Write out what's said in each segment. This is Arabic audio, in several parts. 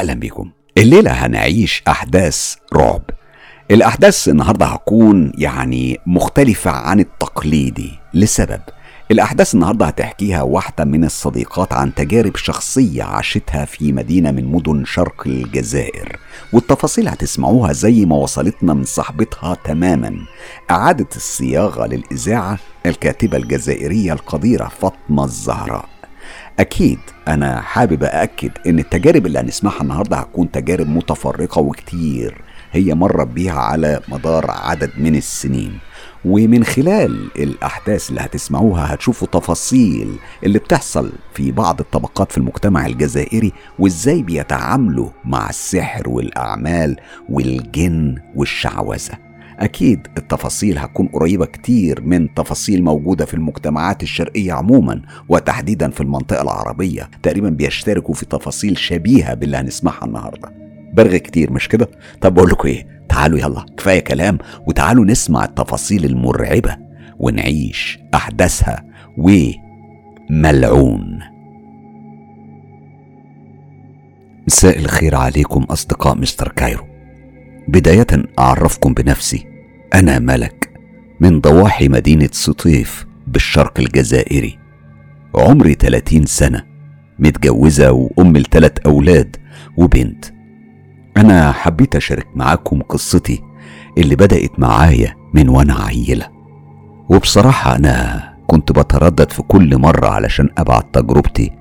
أهلا بكم. الليلة هنعيش أحداث رعب. الأحداث النهارده هتكون يعني مختلفة عن التقليدي لسبب. الأحداث النهاردة هتحكيها واحدة من الصديقات عن تجارب شخصية عاشتها في مدينة من مدن شرق الجزائر. والتفاصيل هتسمعوها زي ما وصلتنا من صاحبتها تماما. أعادت الصياغة للإذاعة الكاتبة الجزائرية القديرة فاطمة الزهراء. أكيد أنا حابب أأكد إن التجارب اللي هنسمعها النهاردة هتكون تجارب متفرقة وكتير. هي مرت بيها على مدار عدد من السنين. ومن خلال الأحداث اللي هتسمعوها هتشوفوا تفاصيل اللي بتحصل في بعض الطبقات في المجتمع الجزائري وإزاي بيتعاملوا مع السحر والأعمال والجن والشعوذة. أكيد التفاصيل هتكون قريبة كتير من تفاصيل موجودة في المجتمعات الشرقية عموما وتحديدا في المنطقة العربية. تقريبا بيشتركوا في تفاصيل شبيهة باللي هنسمعها النهاردة. برغي كتير مش كده؟ طب بقول لكم إيه؟ تعالوا يلا كفاية كلام. وتعالوا نسمع التفاصيل المرعبة ونعيش أحداثها وملعون. مساء الخير عليكم أصدقاء مستر كايرو. بداية أعرفكم بنفسي أنا ملك من ضواحي مدينة سطيف بالشرق الجزائري. عمري 30 سنة متجوزة وأم لثلاث أولاد وبنت. أنا حبيت أشارك معاكم قصتي اللي بدأت معايا من وأنا عيلة. وبصراحة أنا كنت بتردد في كل مرة علشان أبعت تجربتي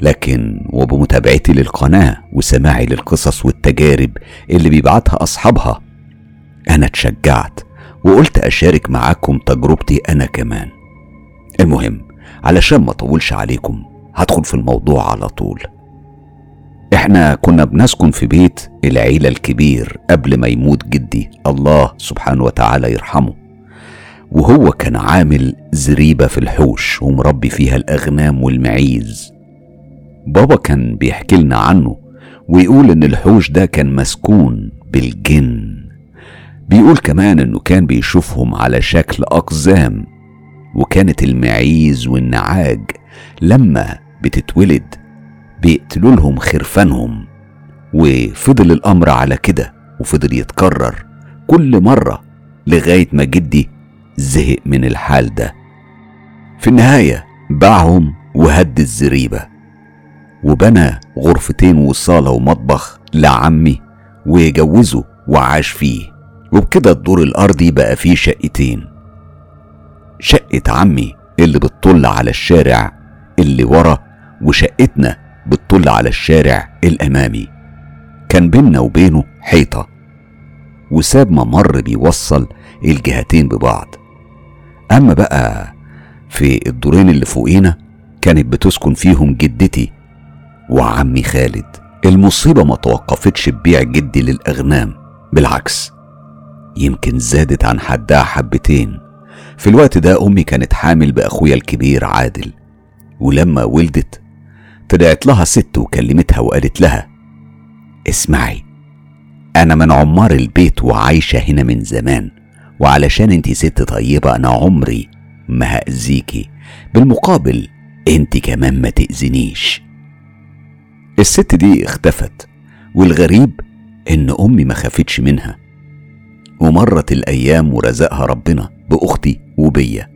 لكن وبمتابعتي للقناة وسماعي للقصص والتجارب اللي بيبعتها أصحابها أنا اتشجعت. وقلت أشارك معاكم تجربتي أنا كمان. المهم علشان ما أطولش عليكم هدخل في الموضوع على طول. إحنا كنا بنسكن في بيت العيلة الكبير قبل ما يموت جدي الله سبحانه وتعالى يرحمه. وهو كان عامل زريبة في الحوش ومربي فيها الأغنام والمعيز. بابا كان بيحكي لنا عنه ويقول إن الحوش ده كان مسكون بالجن. بيقول كمان إنه كان بيشوفهم على شكل أقزام وكانت المعيز والنعاج لما بتتولد بيقتلوا لهم خرفانهم وفضل الأمر على كده وفضل يتكرر كل مرة لغاية ما جدي زهق من الحال ده. في النهاية باعهم وهد الزريبة وبنى غرفتين وصالة ومطبخ لعمي وجوزه وعاش فيه. وبكده الدور الأرضي بقى فيه شقتين. شقة عمي اللي بتطل على الشارع اللي ورا وشقتنا بتطل على الشارع الأمامي. كان بينا وبينه حيطة. وساب ممر بيوصل الجهتين ببعض. أما بقى في الدورين اللي فوقينا كانت بتسكن فيهم جدتي وعمي خالد. المصيبة ما توقفتش ببيع جدي للأغنام بالعكس. يمكن زادت عن حدها حبتين. في الوقت ده أمي كانت حامل بأخويا الكبير عادل. ولما ولدت طلعت لها ست وكلمتها وقالت لها اسمعي أنا من عمار البيت وعايشة هنا من زمان وعلشان انتي ست طيبة أنا عمري ما هاذيكي بالمقابل انت كمان ما تأذنيش. الست دي اختفت والغريب إن أمي ما خافتش منها. ومرت الأيام ورزقها ربنا بأختي وبيا.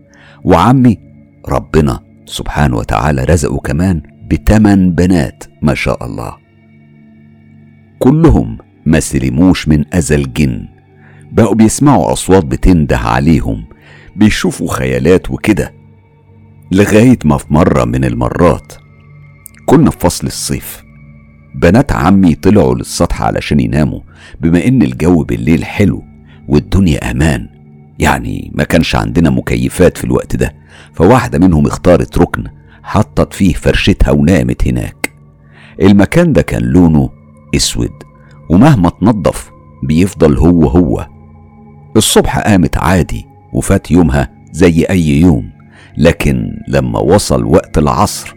وعمي ربنا سبحانه وتعالى رزقه كمان بتمن بنات ما شاء الله. كلهم ما سلموش من أذى الجن بقوا بيسمعوا أصوات بتنده عليهم بيشوفوا خيالات وكده. لغاية ما في مرة من المرات كنا في فصل الصيف. بنات عمي طلعوا للسطح علشان يناموا بما إن الجو بالليل حلو. والدنيا أمان. يعني ما كانش عندنا مكيفات في الوقت ده. فواحدة منهم اختارت ركن حطت فيه فرشتها ونامت هناك. المكان ده كان لونه أسود ومهما تنضف بيفضل هو هو. الصبح قامت عادي وفات يومها زي أي يوم لكن لما وصل وقت العصر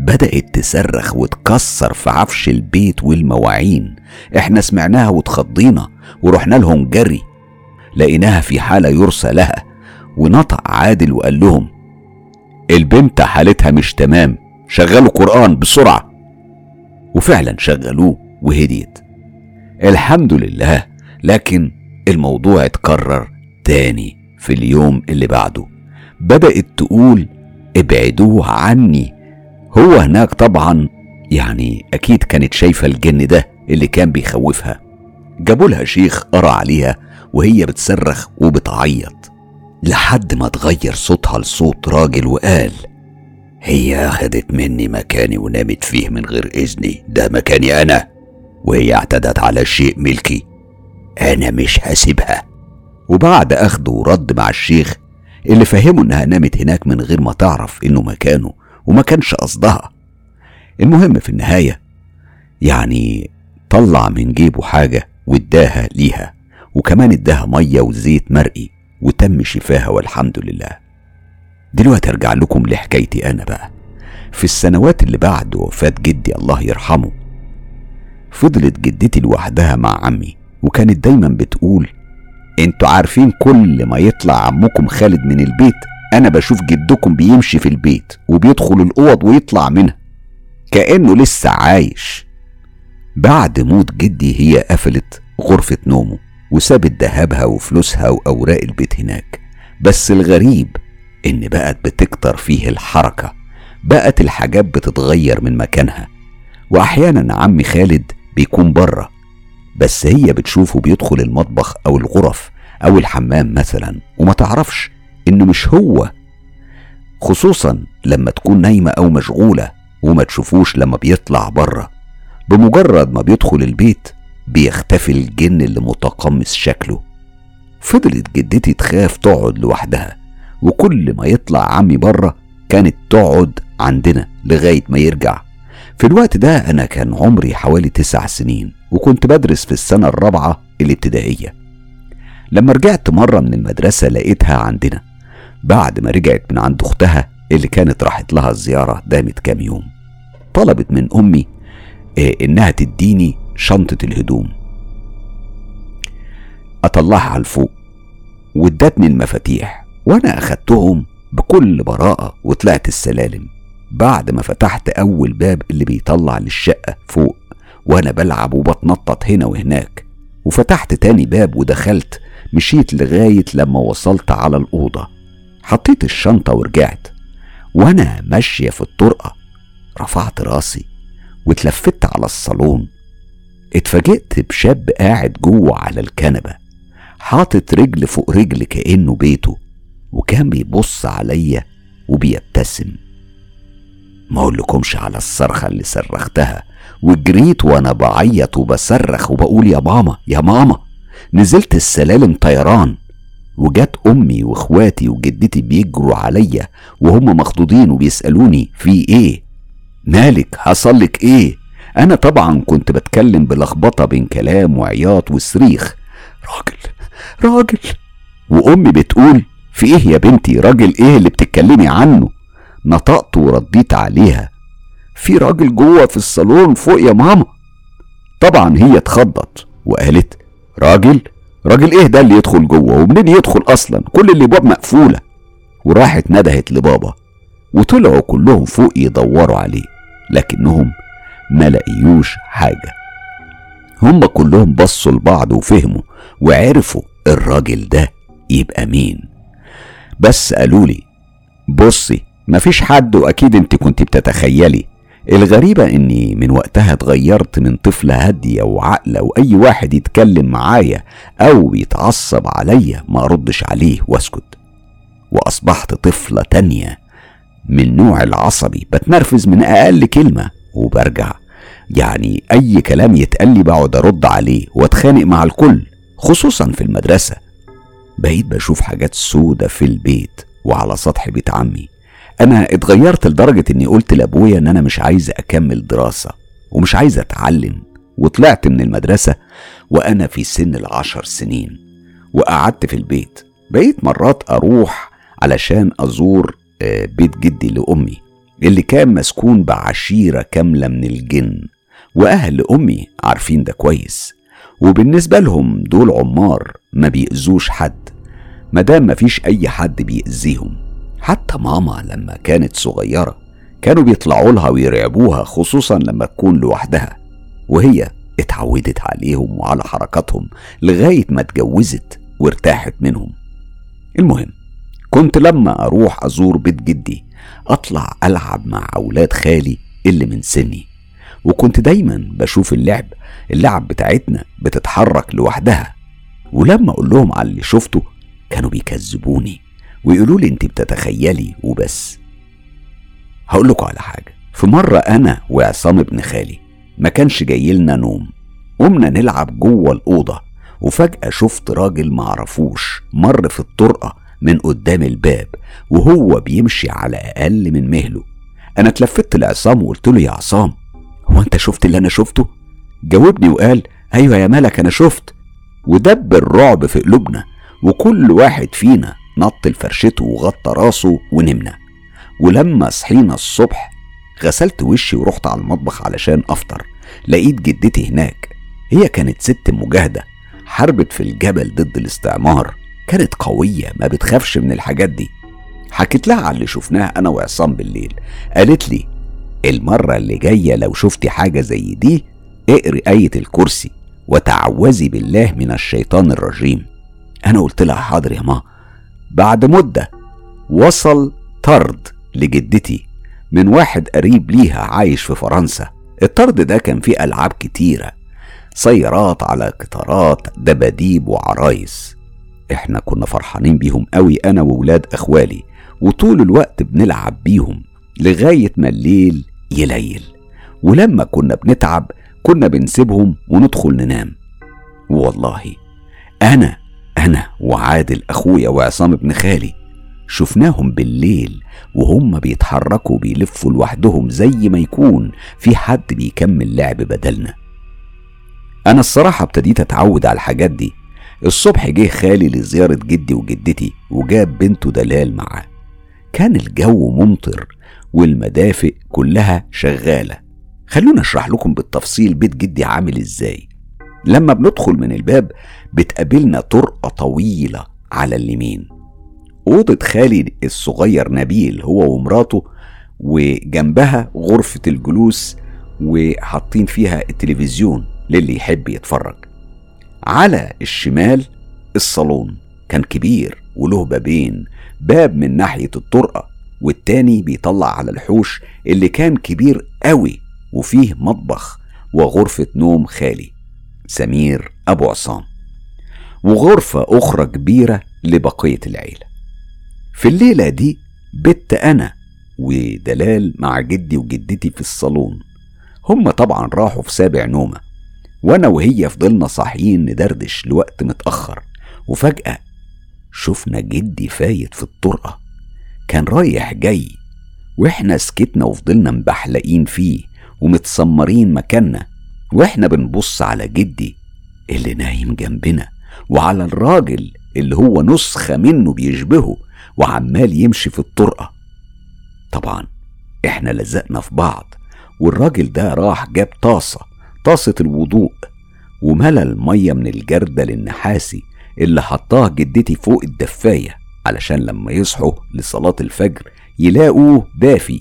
بدأت تصرخ وتكسر في عفش البيت والمواعين. إحنا سمعناها واتخضينا ورحنا لهم جري لقيناها في حالة يرثى لها ونطق عادل وقال لهم البنت حالتها مش تمام شغلوا قرآن بسرعة. وفعلا شغلوه وهديت. الحمد لله لكن الموضوع اتكرر تاني في اليوم اللي بعده. بدأت تقول ابعدوه عني. هو هناك طبعا يعني أكيد كانت شايفة الجن ده اللي كان بيخوفها. جابوا لها شيخ قرأ عليها وهي بتصرخ وبتعيط لحد ما تغير صوتها لصوت راجل وقال هي أخدت مني مكاني ونامت فيه من غير إذني ده مكاني أنا وهي اعتدت على شيء ملكي أنا مش هسيبها. وبعد أخده ورد مع الشيخ اللي فهمه إنها نامت هناك من غير ما تعرف إنه مكانه وما كانش قصدها. المهم في النهاية يعني طلع من جيبه حاجة واداها ليها وكمان اداها مية وزيت مرقي وتم شفاها والحمد لله. دلوقتي ارجع لكم لحكايتي أنا بقى. في السنوات اللي بعد وفاة جدي الله يرحمه فضلت جدتي لوحدها مع عمي وكانت دايما بتقول أنتوا عارفين كل ما يطلع عمكم خالد من البيت أنا بشوف جدكم بيمشي في البيت وبيدخل الأوض ويطلع منها. كأنه لسه عايش. بعد موت جدي هي قفلت غرفة نومه وسابت ذهبها وفلوسها وأوراق البيت هناك. بس الغريب إن بقت بتكتر فيه الحركة بقت الحاجات بتتغير من مكانها. وأحيانا عمي خالد بيكون بره بس هي بتشوفه بيدخل المطبخ أو الغرف أو الحمام مثلا وما تعرفش إنه مش هو. خصوصا لما تكون نايمة أو مشغولة وما تشوفوش لما بيطلع بره. بمجرد ما بيدخل البيت بيختفي الجن اللي متقمص شكله. فضلت جدتي تخاف تقعد لوحدها وكل ما يطلع عمي بره كانت تقعد عندنا لغاية ما يرجع. في الوقت ده أنا كان عمري حوالي تسع سنين وكنت بدرس في السنة الرابعة الابتدائية. لما رجعت مرة من المدرسة لقيتها عندنا بعد ما رجعت من عند أختها اللي كانت راحت لها الزيارة دامت كام يوم. طلبت من أمي إيه إنها تديني شنطة الهدوم. أطلعها على الفوق وادتني المفاتيح وأنا أخدتهم بكل براءة وطلعت السلالم. بعد ما فتحت أول باب اللي بيطلع للشقة فوق وأنا بلعب وبتنطط هنا وهناك. وفتحت تاني باب ودخلت مشيت لغاية لما وصلت على الأوضة. حطيت الشنطة ورجعت وأنا ماشية في الطرقة. رفعت راسي واتلفت على الصالون. اتفاجئت بشاب قاعد جوه على الكنبة حاطط رجل فوق رجل كأنه بيته وكان بيبص عليا وبيبتسم. ما أقولكمش على الصرخة اللي صرختها وجريت وأنا بعيط وبصرخ وبقول يا ماما يا ماما نزلت السلالم طيران وجت أمي وإخواتي وجدتي بيجروا عليا وهم مخضوضين وبيسألوني في إيه؟ مالك حصلك إيه؟ أنا طبعا كنت بتكلم بلخبطة بين كلام وعياط وصريخ. راجل راجل. وأمي بتقول في إيه يا بنتي؟ راجل إيه اللي بتتكلمي عنه؟ نطقت ورديت عليها. في راجل جوه في الصالون فوق يا ماما. طبعا هي اتخضت وقالت راجل راجل إيه ده اللي يدخل جوه؟ ومنين يدخل أصلا؟ كل الابواب مقفولة. وراحت ندهت لبابا. وطلعوا كلهم فوق يدوروا عليه. لكنهم ما لقيوش حاجة. هما كلهم بصوا لبعض وفهموا وعرفوا الراجل ده يبقى مين. بس قالوا لي بصي مفيش حد وأكيد انت كنت بتتخيلي. الغريبة إني من وقتها اتغيرت من طفلة هادية وعاقلة واي واحد يتكلم معايا أو يتعصب عليا ما أردش عليه وأسكت. وأصبحت طفلة تانية من نوع العصبي بتنرفز من أقل كلمة وبرجع. يعني أي كلام يتقال لي بقعد أرد عليه وأتخانق مع الكل خصوصا في المدرسة. بقيت بشوف حاجات سودة في البيت وعلى سطح بيت عمي. أنا اتغيرت لدرجة إني قلت لأبويا إن أنا مش عايز أكمل دراسة ومش عايز أتعلم وطلعت من المدرسة وأنا في سن العشر سنين. وقعدت في البيت بقيت مرات أروح علشان أزور آه، بيت جدي لأمي اللي كان مسكون بعشيرة كاملة من الجن وأهل أمي عارفين ده كويس. وبالنسبة لهم دول عمار ما بيأذوش حد مادام مفيش أي حد بيأذيهم. حتى ماما لما كانت صغيرة كانوا بيطلعوا لها ويرعبوها خصوصا لما تكون لوحدها. وهي اتعودت عليهم وعلى حركاتهم لغاية ما اتجوزت وارتاحت منهم. المهم كنت لما أروح أزور بيت جدي أطلع ألعب مع أولاد خالي اللي من سني. وكنت دايما بشوف اللعب اللعب بتاعتنا بتتحرك لوحدها. ولما أقول لهم على اللي شفته كانوا بيكذبوني ويقولوا لي انت بتتخيلي وبس. هقول لكم على حاجة. في مرة أنا وعصام ابن خالي ما كانش جاي لنا نوم قمنا نلعب جوه الأوضة وفجأة شفت راجل معرفوش مر في الطرقة من قدام الباب وهو بيمشي على أقل من مهله. أنا اتلفت لعصام وقلت له يا عصام هو أنت شفت اللي أنا شفته؟ جاوبني وقال أيوة يا ملك أنا شفت. ودب الرعب في قلوبنا وكل واحد فينا نط لفرشته وغطى راسه ونمنا. ولما صحينا الصبح غسلت وشي ورحت على المطبخ علشان أفطر. لقيت جدتي هناك. هي كانت ست مجاهدة حاربت في الجبل ضد الاستعمار. كانت قوية ما بتخافش من الحاجات دي. حكيت لها على اللي شفناه أنا وعصام بالليل. قالت لي المرة اللي جاية لو شفتي حاجة زي دي اقري آية الكرسي وتعوذي بالله من الشيطان الرجيم. أنا قلت لها حاضر يا ما. بعد مدة وصل طرد لجدتي من واحد قريب ليها عايش في فرنسا. الطرد ده كان فيه ألعاب كتيرة سيارات على قطارات دباديب وعرايس. إحنا كنا فرحانين بيهم قوي أنا وولاد إخوالي وطول الوقت بنلعب بيهم لغاية ما الليل يليل. ولما كنا بنتعب كنا بنسيبهم وندخل ننام. والله أنا أنا وعادل أخويا وعصام ابن خالي شفناهم بالليل وهم بيتحركوا بيلفوا لوحدهم زي ما يكون في حد بيكمل لعب بدلنا. أنا الصراحة ابتديت أتعود على الحاجات دي الصبح جه خالي لزيارة جدي وجدتي وجاب بنته دلال معاه. كان الجو ممطر والمدافئ كلها شغالة. خلونا أشرح لكم بالتفصيل بيت جدي عامل إزاي. لما بندخل من الباب بتقابلنا طرقة طويلة على اليمين. أوضة خالي الصغير نبيل هو ومراته وجنبها غرفة الجلوس وحاطين فيها التلفزيون للي يحب يتفرج. على الشمال الصالون. كان كبير وله بابين. باب من ناحية الطرقة والتاني بيطلع على الحوش اللي كان كبير قوي وفيه مطبخ وغرفة نوم خالي. سمير أبو عصام. وغرفة أخرى كبيرة لبقية العيلة. في الليلة دي بت أنا ودلال مع جدي وجدتي في الصالون. هم طبعا راحوا في سابع نومة. وأنا وهي فضلنا صاحيين ندردش لوقت متأخر وفجأة شفنا جدي فايت في الطرقة. كان رايح جاي وإحنا سكتنا وفضلنا مبحلقين فيه ومتسمرين مكاننا وإحنا بنبص على جدي اللي نايم جنبنا وعلى الراجل اللي هو نسخة منه بيشبهه وعمال يمشي في الطرقة. طبعا إحنا لزقنا في بعض والراجل ده راح جاب طاسة طاسة الوضوء وملى المية من الجردل النحاسي اللي حطاها جدتي فوق الدفاية علشان لما يصحوا لصلاة الفجر يلاقوه دافي.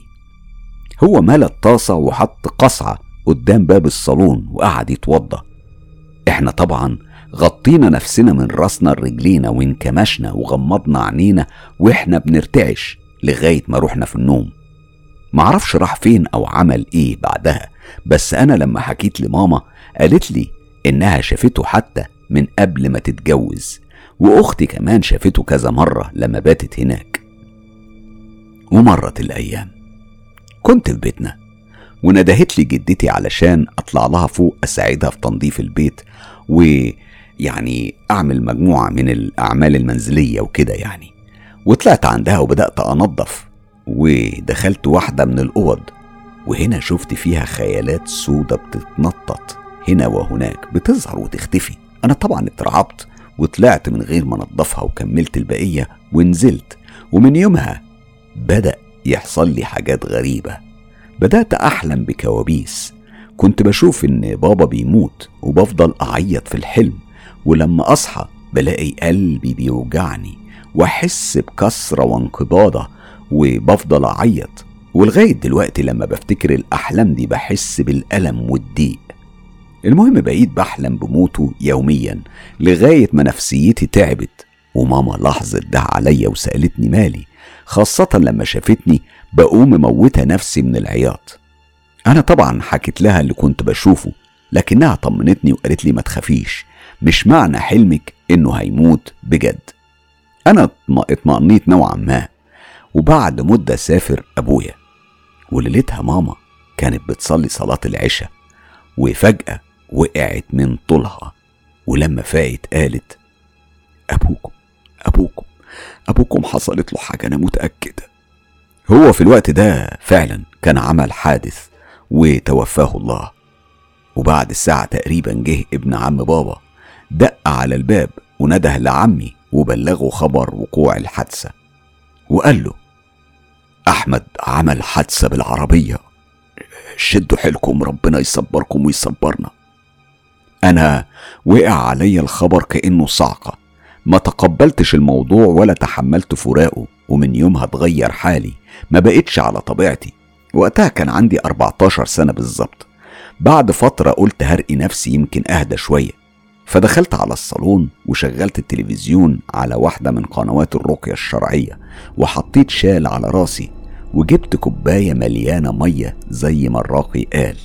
هو ملى الطاسة وحط قصعة قدام باب الصالون وقعد يتوضى. إحنا طبعا غطينا نفسنا من راسنا لرجلينا وانكمشنا وغمضنا عينينا وإحنا بنرتعش لغاية ما رحنا في النوم. معرفش راح فين أو عمل إيه بعدها. بس أنا لما حكيت لماما قالت لي إنها شافته حتى من قبل ما تتجوز وأختي كمان شافته كذا مرة لما باتت هناك. ومرت الأيام. كنت في بيتنا وندهت لي جدتي علشان أطلع لها فوق أساعدها في تنظيف البيت ويعني أعمل مجموعة من الأعمال المنزلية وكده يعني. وطلعت عندها وبدأت أنظف ودخلت واحدة من الأوض. وهنا شفت فيها خيالات سودة بتتنطط. هنا وهناك بتظهر وتختفي. أنا طبعا اترعبت وطلعت من غير ما انضفها وكملت البقية ونزلت. ومن يومها بدأ يحصل لي حاجات غريبة. بدأت أحلم بكوابيس. كنت بشوف إن بابا بيموت وبفضل أعيط في الحلم. ولما أصحى بلاقي قلبي بيوجعني وأحس بكسرة وانقباضة وبفضل أعيط. ولغاية دلوقتي لما بفتكر الأحلام دي بحس بالألم والضيق. المهم بقيت بحلم بموته يوميا لغاية ما نفسيتي تعبت وماما لاحظت ده عليا وسألتني مالي. خاصة لما شافتني بقوم مموتة نفسي من العياط. أنا طبعا حكيت لها اللي كنت بشوفه لكنها طمنتني وقالت لي ما تخافيش مش معنى حلمك إنه هيموت بجد. أنا اطمأنيت نوعا ما. وبعد مدة سافر أبويا. وليلتها ماما كانت بتصلي صلاة العشاء وفجأة وقعت من طولها ولما فاقت قالت أبوكم أبوكم أبوكم حصلت له حاجة أنا متأكدة. هو في الوقت ده فعلا كان عمل حادث وتوفاه الله. وبعد الساعة تقريبا جه ابن عم بابا دق على الباب ونده لعمي وبلغه خبر وقوع الحادثة وقال له أحمد عمل حادثة بالعربية. شدوا حيلكم ربنا يصبركم ويصبرنا. أنا وقع علي الخبر كأنه صعقة ما تقبلتش الموضوع ولا تحملت فراقه ومن يومها اتغير حالي. ما بقتش على طبيعتي. وقتها كان عندي 14 سنة بالظبط. بعد فترة قلت هرقي نفسي يمكن أهدى شوية. فدخلت على الصالون وشغلت التلفزيون على واحدة من قنوات الرقية الشرعية وحطيت شال على راسي. وجبت كوباية مليانة مية زي ما الراقي قال.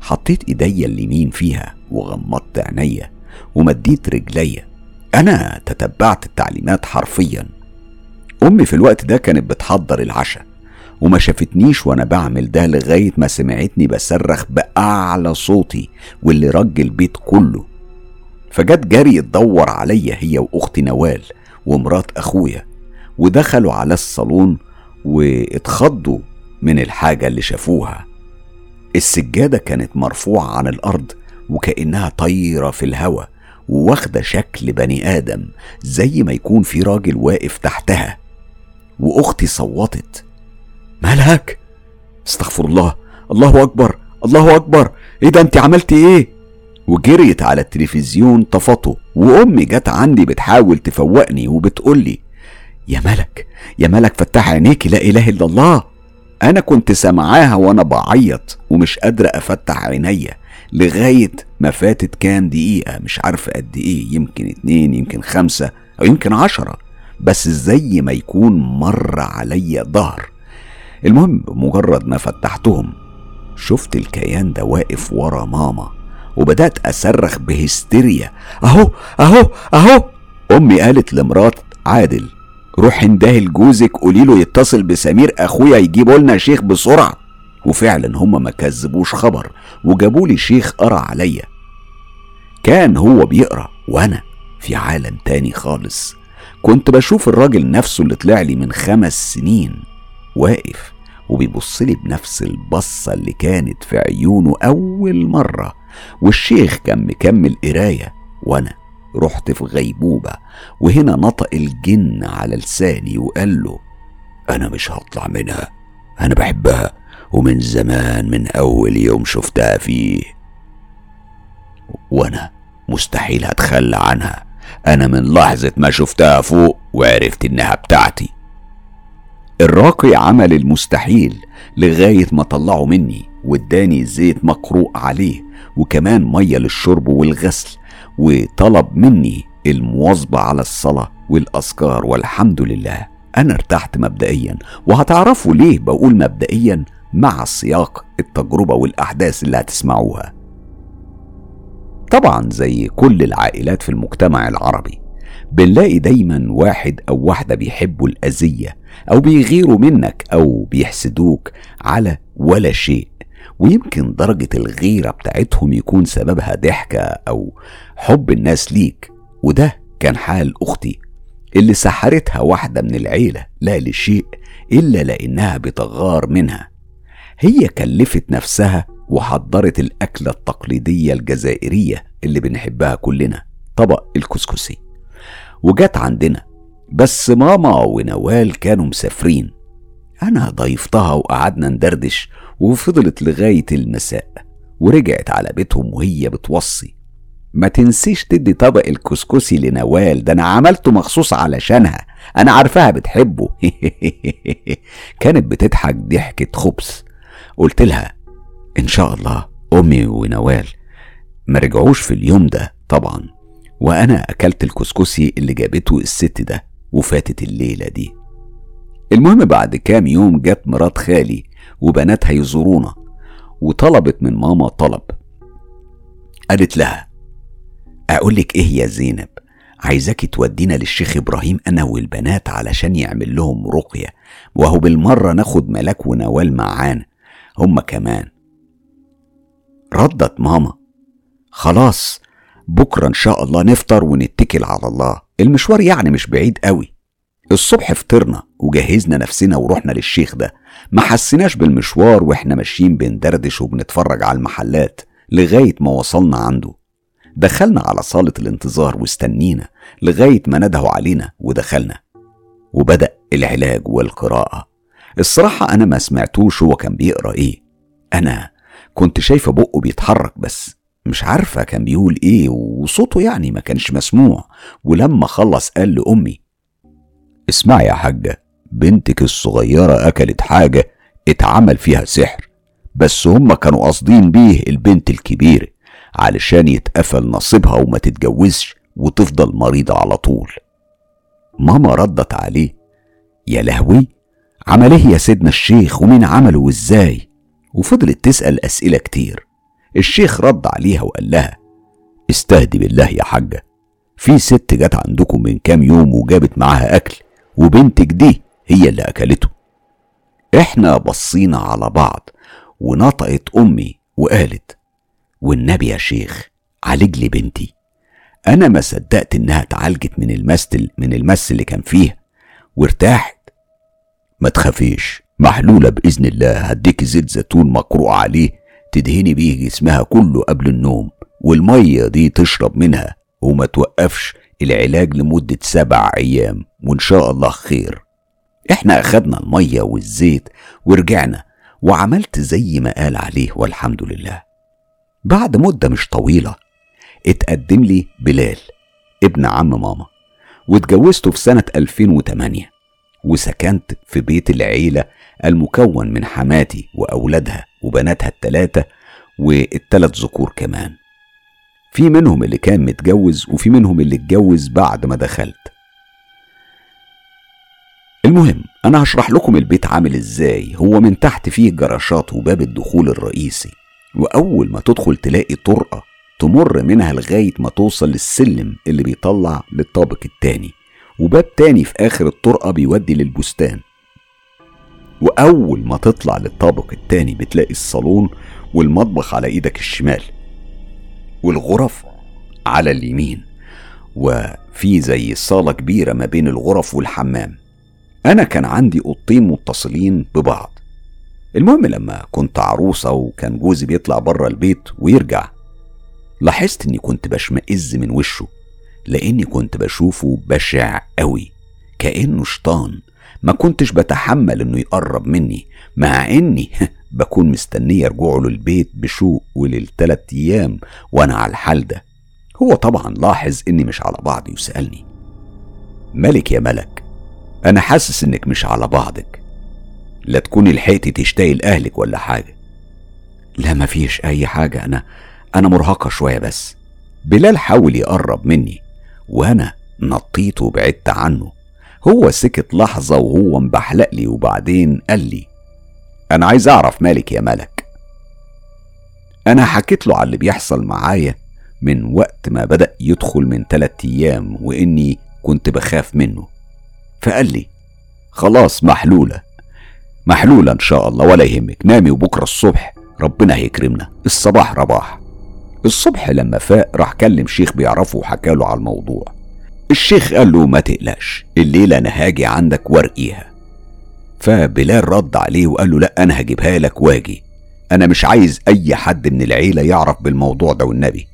حطيت ايديا اليمين فيها وغمضت عينيا ومديت رجليا. أنا تتبعت التعليمات حرفيا. أمي في الوقت ده كانت بتحضر العشاء وما شافتنيش وأنا بعمل ده لغاية ما سمعتني بصرخ بأعلى صوتي واللي رج البيت كله. فجت جري تدور عليا هي وأختي نوال ومرات أخويا ودخلوا على الصالون واتخضوا من الحاجة اللي شافوها. السجادة كانت مرفوعة عن الأرض وكأنها طايرة في الهواء وواخده شكل بني آدم زي ما يكون في راجل واقف تحتها. وأختي صوتت مالك؟ استغفر الله الله أكبر الله أكبر إيه ده أنت عملتي إيه؟ وجريت على التلفزيون طفته وأمي جت عندي بتحاول تفوقني وبتقولي يا ملك يا ملك فتح عينيكي لا إله إلا الله. أنا كنت سامعاها وأنا بعيط ومش قادرة أفتح عينيا لغاية ما فاتت كام دقيقة مش عارف قد إيه يمكن اتنين يمكن خمسة أو يمكن عشرة. بس زي ما يكون مر عليا ظهر. المهم بمجرد ما فتحتهم شفت الكيان ده واقف ورا ماما وبدأت أصرخ بهستيريا. أهو أهو أهو! أمي قالت لمرات عادل روح اندهي لجوزك قولي له يتصل بسمير أخويا يجيبوا لنا شيخ بسرعة. وفعلا هما ما كذبوش خبر وجابوا لي شيخ قرأ عليا. كان هو بيقرأ وأنا في عالم تاني خالص. كنت بشوف الراجل نفسه اللي طلع لي من خمس سنين واقف وبيبص لي بنفس البصة اللي كانت في عيونه أول مرة. والشيخ كان مكمل قراية وأنا رحت في غيبوبة وهنا نطق الجن على لساني وقال له أنا مش هطلع منها أنا بحبها ومن زمان من أول يوم شفتها فيه. وأنا مستحيل هتخلى عنها أنا من لحظة ما شفتها فوق وعرفت إنها بتاعتي. الراقي عمل المستحيل لغاية ما طلعه مني واداني زيت مقروء عليه وكمان مية للشرب والغسل وطلب مني المواظبة على الصلاة والأذكار والحمد لله. أنا ارتحت مبدئيا. وهتعرفوا ليه بقول مبدئيا؟ مع سياق التجربة والأحداث اللي هتسمعوها. طبعا زي كل العائلات في المجتمع العربي بنلاقي دايما واحد أو واحدة بيحبوا الأذية أو بيغيروا منك أو بيحسدوك على ولا شيء. ويمكن درجة الغيرة بتاعتهم يكون سببها ضحكة أو حب الناس ليك. وده كان حال أختي اللي سحرتها واحدة من العيلة لا لشيء إلا لأنها بتغار منها. هي كلفت نفسها وحضرت الأكلة التقليدية الجزائرية اللي بنحبها كلنا طبق الكسكسي. وجت عندنا بس ماما ونوال كانوا مسافرين. أنا ضيفتها وقعدنا ندردش وفضلت لغاية المساء ورجعت على بيتهم وهي بتوصي. ما تنسيش تدي طبق الكسكسي لنوال ده أنا عملته مخصوص علشانها. أنا عارفاها بتحبه. كانت بتضحك ضحكة خبز قلت لها إن شاء الله أمي ونوال ما رجعوش في اليوم ده طبعا. وأنا أكلت الكسكسي اللي جابته الست ده وفاتت الليلة دي. المهم بعد كام يوم جت مرات خالي وبناتها يزورونا وطلبت من ماما طلب. قالت لها أقولك إيه يا زينب عايزاكي تودينا للشيخ إبراهيم أنا والبنات علشان يعمل لهم رقية وهو بالمرة ناخد ملاك ونوال معانا هما كمان. ردت ماما خلاص بكرة إن شاء الله نفطر ونتكل على الله المشوار يعني مش بعيد قوي. الصبح فطرنا وجهزنا نفسنا ورحنا للشيخ ده. ما حسيناش بالمشوار وإحنا ماشيين بندردش وبنتفرج على المحلات لغاية ما وصلنا عنده. دخلنا على صالة الانتظار واستنينا لغاية ما ندهوا علينا ودخلنا. وبدأ العلاج والقراءة. الصراحة أنا ما سمعتوش هو كان بيقرأ إيه. أنا كنت شايفة بقه بيتحرك بس مش عارفة كان بيقول إيه وصوته يعني ما كانش مسموع. ولما خلص قال لأمي اسمعي يا حاجة بنتك الصغيرة أكلت حاجة اتعمل فيها سحر بس هما كانوا قاصدين بيه البنت الكبيرة علشان يتقفل نصيبها وما تتجوزش وتفضل مريضة على طول. ماما ردت عليه يا لهوي عمل إيه يا سيدنا الشيخ؟ ومين عمله وإزاي؟ وفضلت تسأل أسئلة كتير. الشيخ رد عليها وقال لها استهدي بالله يا حاجة في ست جت عندكم من كام يوم وجابت معاها أكل وبنتك دي هي اللي أكلته. إحنا بصينا على بعض ونطقت أمي وقالت والنبي يا شيخ عالج لي بنتي. أنا ما صدقت إنها اتعالجت من المس من المس اللي كان فيها. وارتاحت. ما تخافيش محلولة بإذن الله هديك زيت زيتون مقروء عليه تدهني بيه جسمها كله قبل النوم والمية دي تشرب منها وما توقفش العلاج لمدة سبع أيام وإن شاء الله خير. إحنا أخدنا المية والزيت ورجعنا وعملت زي ما قال عليه والحمد لله. بعد مدة مش طويلة اتقدم لي بلال ابن عم ماما واتجوزته في سنة 2008 وسكنت في بيت العيلة المكون من حماتي وأولادها وبناتها التلاتة والتلات ذكور كمان. في منهم اللي كان متجوز وفي منهم اللي اتجوز بعد ما دخلت. المهم أنا هشرح لكم البيت عامل إزاي. هو من تحت فيه جراشات وباب الدخول الرئيسي. وأول ما تدخل تلاقي طرقة تمر منها لغاية ما توصل للسلم اللي بيطلع للطابق التاني. وباب تاني في آخر الطرقة بيودي للبستان. وأول ما تطلع للطابق التاني بتلاقي الصالون والمطبخ على إيدك الشمال. والغرف على اليمين وفي زي صالة كبيرة ما بين الغرف والحمام. أنا كان عندي أوضتين متصلين ببعض. المهم لما كنت عروسة وكان جوزي بيطلع بره البيت ويرجع لاحظت إني كنت بشمئز من وشه لأني كنت بشوفه بشع قوي كأنه شيطان. ما كنتش بتحمل إنه يقرب مني مع إني بكون مستنية رجوعه للبيت بشوق وللتلات أيام وأنا على الحال ده. هو طبعا لاحظ إني مش على بعضي وسألني ملك يا ملك أنا حاسس إنك مش على بعضك. لا تكوني لحقتي تشتاقي لأهلك ولا حاجة. لا مفيش أي حاجة. أنا أنا مرهقة شوية بس. بلال حاول يقرب مني وأنا نطيت وبعدت عنه. هو سكت لحظة وهو مبحلق لي وبعدين قال لي أنا عايز أعرف مالك يا ملك. أنا حكيت له على اللي بيحصل معايا من وقت ما بدأ يدخل من تلات أيام وإني كنت بخاف منه. فقال لي خلاص محلولة محلولة إن شاء الله ولا يهمك. نامي وبكرة الصبح ربنا هيكرمنا. الصباح رباح. الصبح لما فاق راح كلم شيخ بيعرفه وحكاله على الموضوع. الشيخ قال له ما تقلقش الليلة أنا هاجي عندك وارقيها. فبلال رد عليه وقال له لا أنا هجيبها لك واجي. أنا مش عايز أي حد من العيلة يعرف بالموضوع ده والنبي.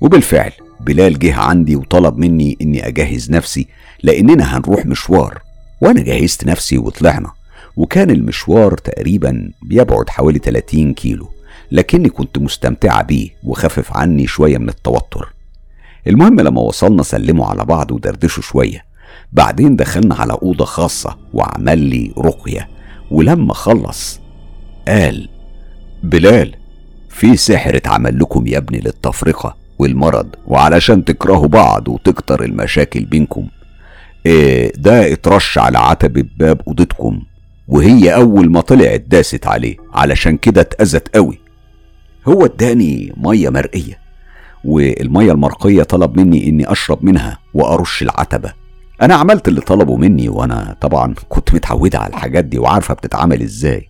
وبالفعل بلال جه عندي وطلب مني إني أجهز نفسي لأننا هنروح مشوار. وأنا جهزت نفسي وطلعنا. وكان المشوار تقريبا بيبعد حوالي 30 كيلو لكني كنت مستمتعة بيه وخفف عني شوية من التوتر. المهم لما وصلنا سلموا على بعض ودردشوا شوية. بعدين دخلنا على أوضة خاصة وعمل لي رقية. ولما خلص قال بلال في سحر اتعمل لكم يا ابني للتفرقة والمرض وعلشان تكرهوا بعض وتكتر المشاكل بينكم. إيه ده اترش على عتبة باب أوضتكم. وهي أول ما طلعت داست عليه علشان كده اتأذت قوي. هو اداني مية مرقية والمية المرقية طلب مني إني أشرب منها وأرش العتبة. أنا عملت اللي طلبه مني وأنا طبعا كنت متعودة على الحاجات دي وعارفة بتتعمل إزاي.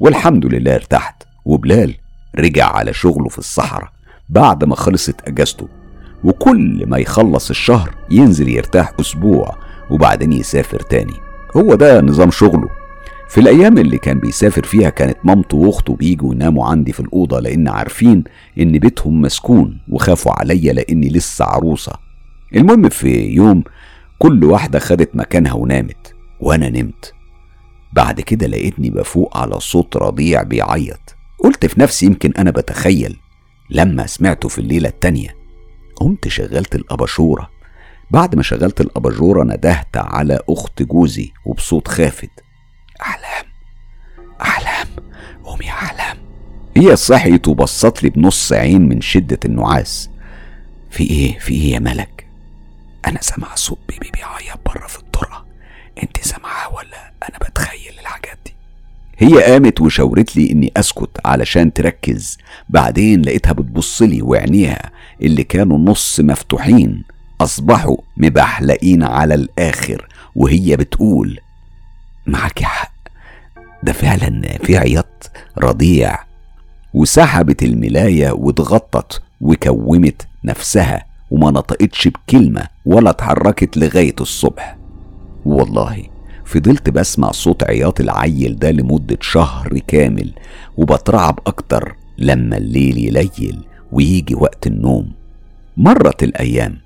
والحمد لله ارتحت. وبلال رجع على شغله في الصحراء بعد ما خلصت أجازته. وكل ما يخلص الشهر ينزل يرتاح أسبوع وبعدين يسافر تاني. هو ده نظام شغله. في الأيام اللي كان بيسافر فيها كانت مامته وأخته بيجوا يناموا عندي في الأوضة لأن عارفين إن بيتهم مسكون وخافوا عليا لأني لسه عروسة. المهم في يوم كل واحدة خدت مكانها ونامت وأنا نمت. بعد كده لقيتني بفوق على صوت رضيع بيعيط. قلت في نفسي يمكن أنا بتخيل لما سمعته في الليلة التانية. قمت شغلت الأباجورة. بعد ما شغلت الأباجورة ندهت على أخت جوزي وبصوت خافت. أحلام أحلام قومي أحلام هي صحيت وبصت لي بنص عين من شدة النعاس. في إيه؟ في إيه يا ملك؟ أنا سامع صوت بيبي بيعيط بره في الطرقة أنت سامعاه ولا أنا بتخيل الحاجات دي؟ هي قامت وشاورت لي إني أسكت علشان تركز. بعدين لقيتها بتبص لي وعينيها اللي كانوا نص مفتوحين. أصبحوا مبحلقين على الآخر وهي بتقول معك حق. ده فعلا في عياط رضيع وسحبت الملاية واتغطت وكومت نفسها وما نطقتش بكلمة ولا اتحركت لغاية الصبح. والله فضلت بسمع صوت عياط العيل ده لمدة شهر كامل وبترعب أكتر لما الليل يليل ويجي وقت النوم. مرت الأيام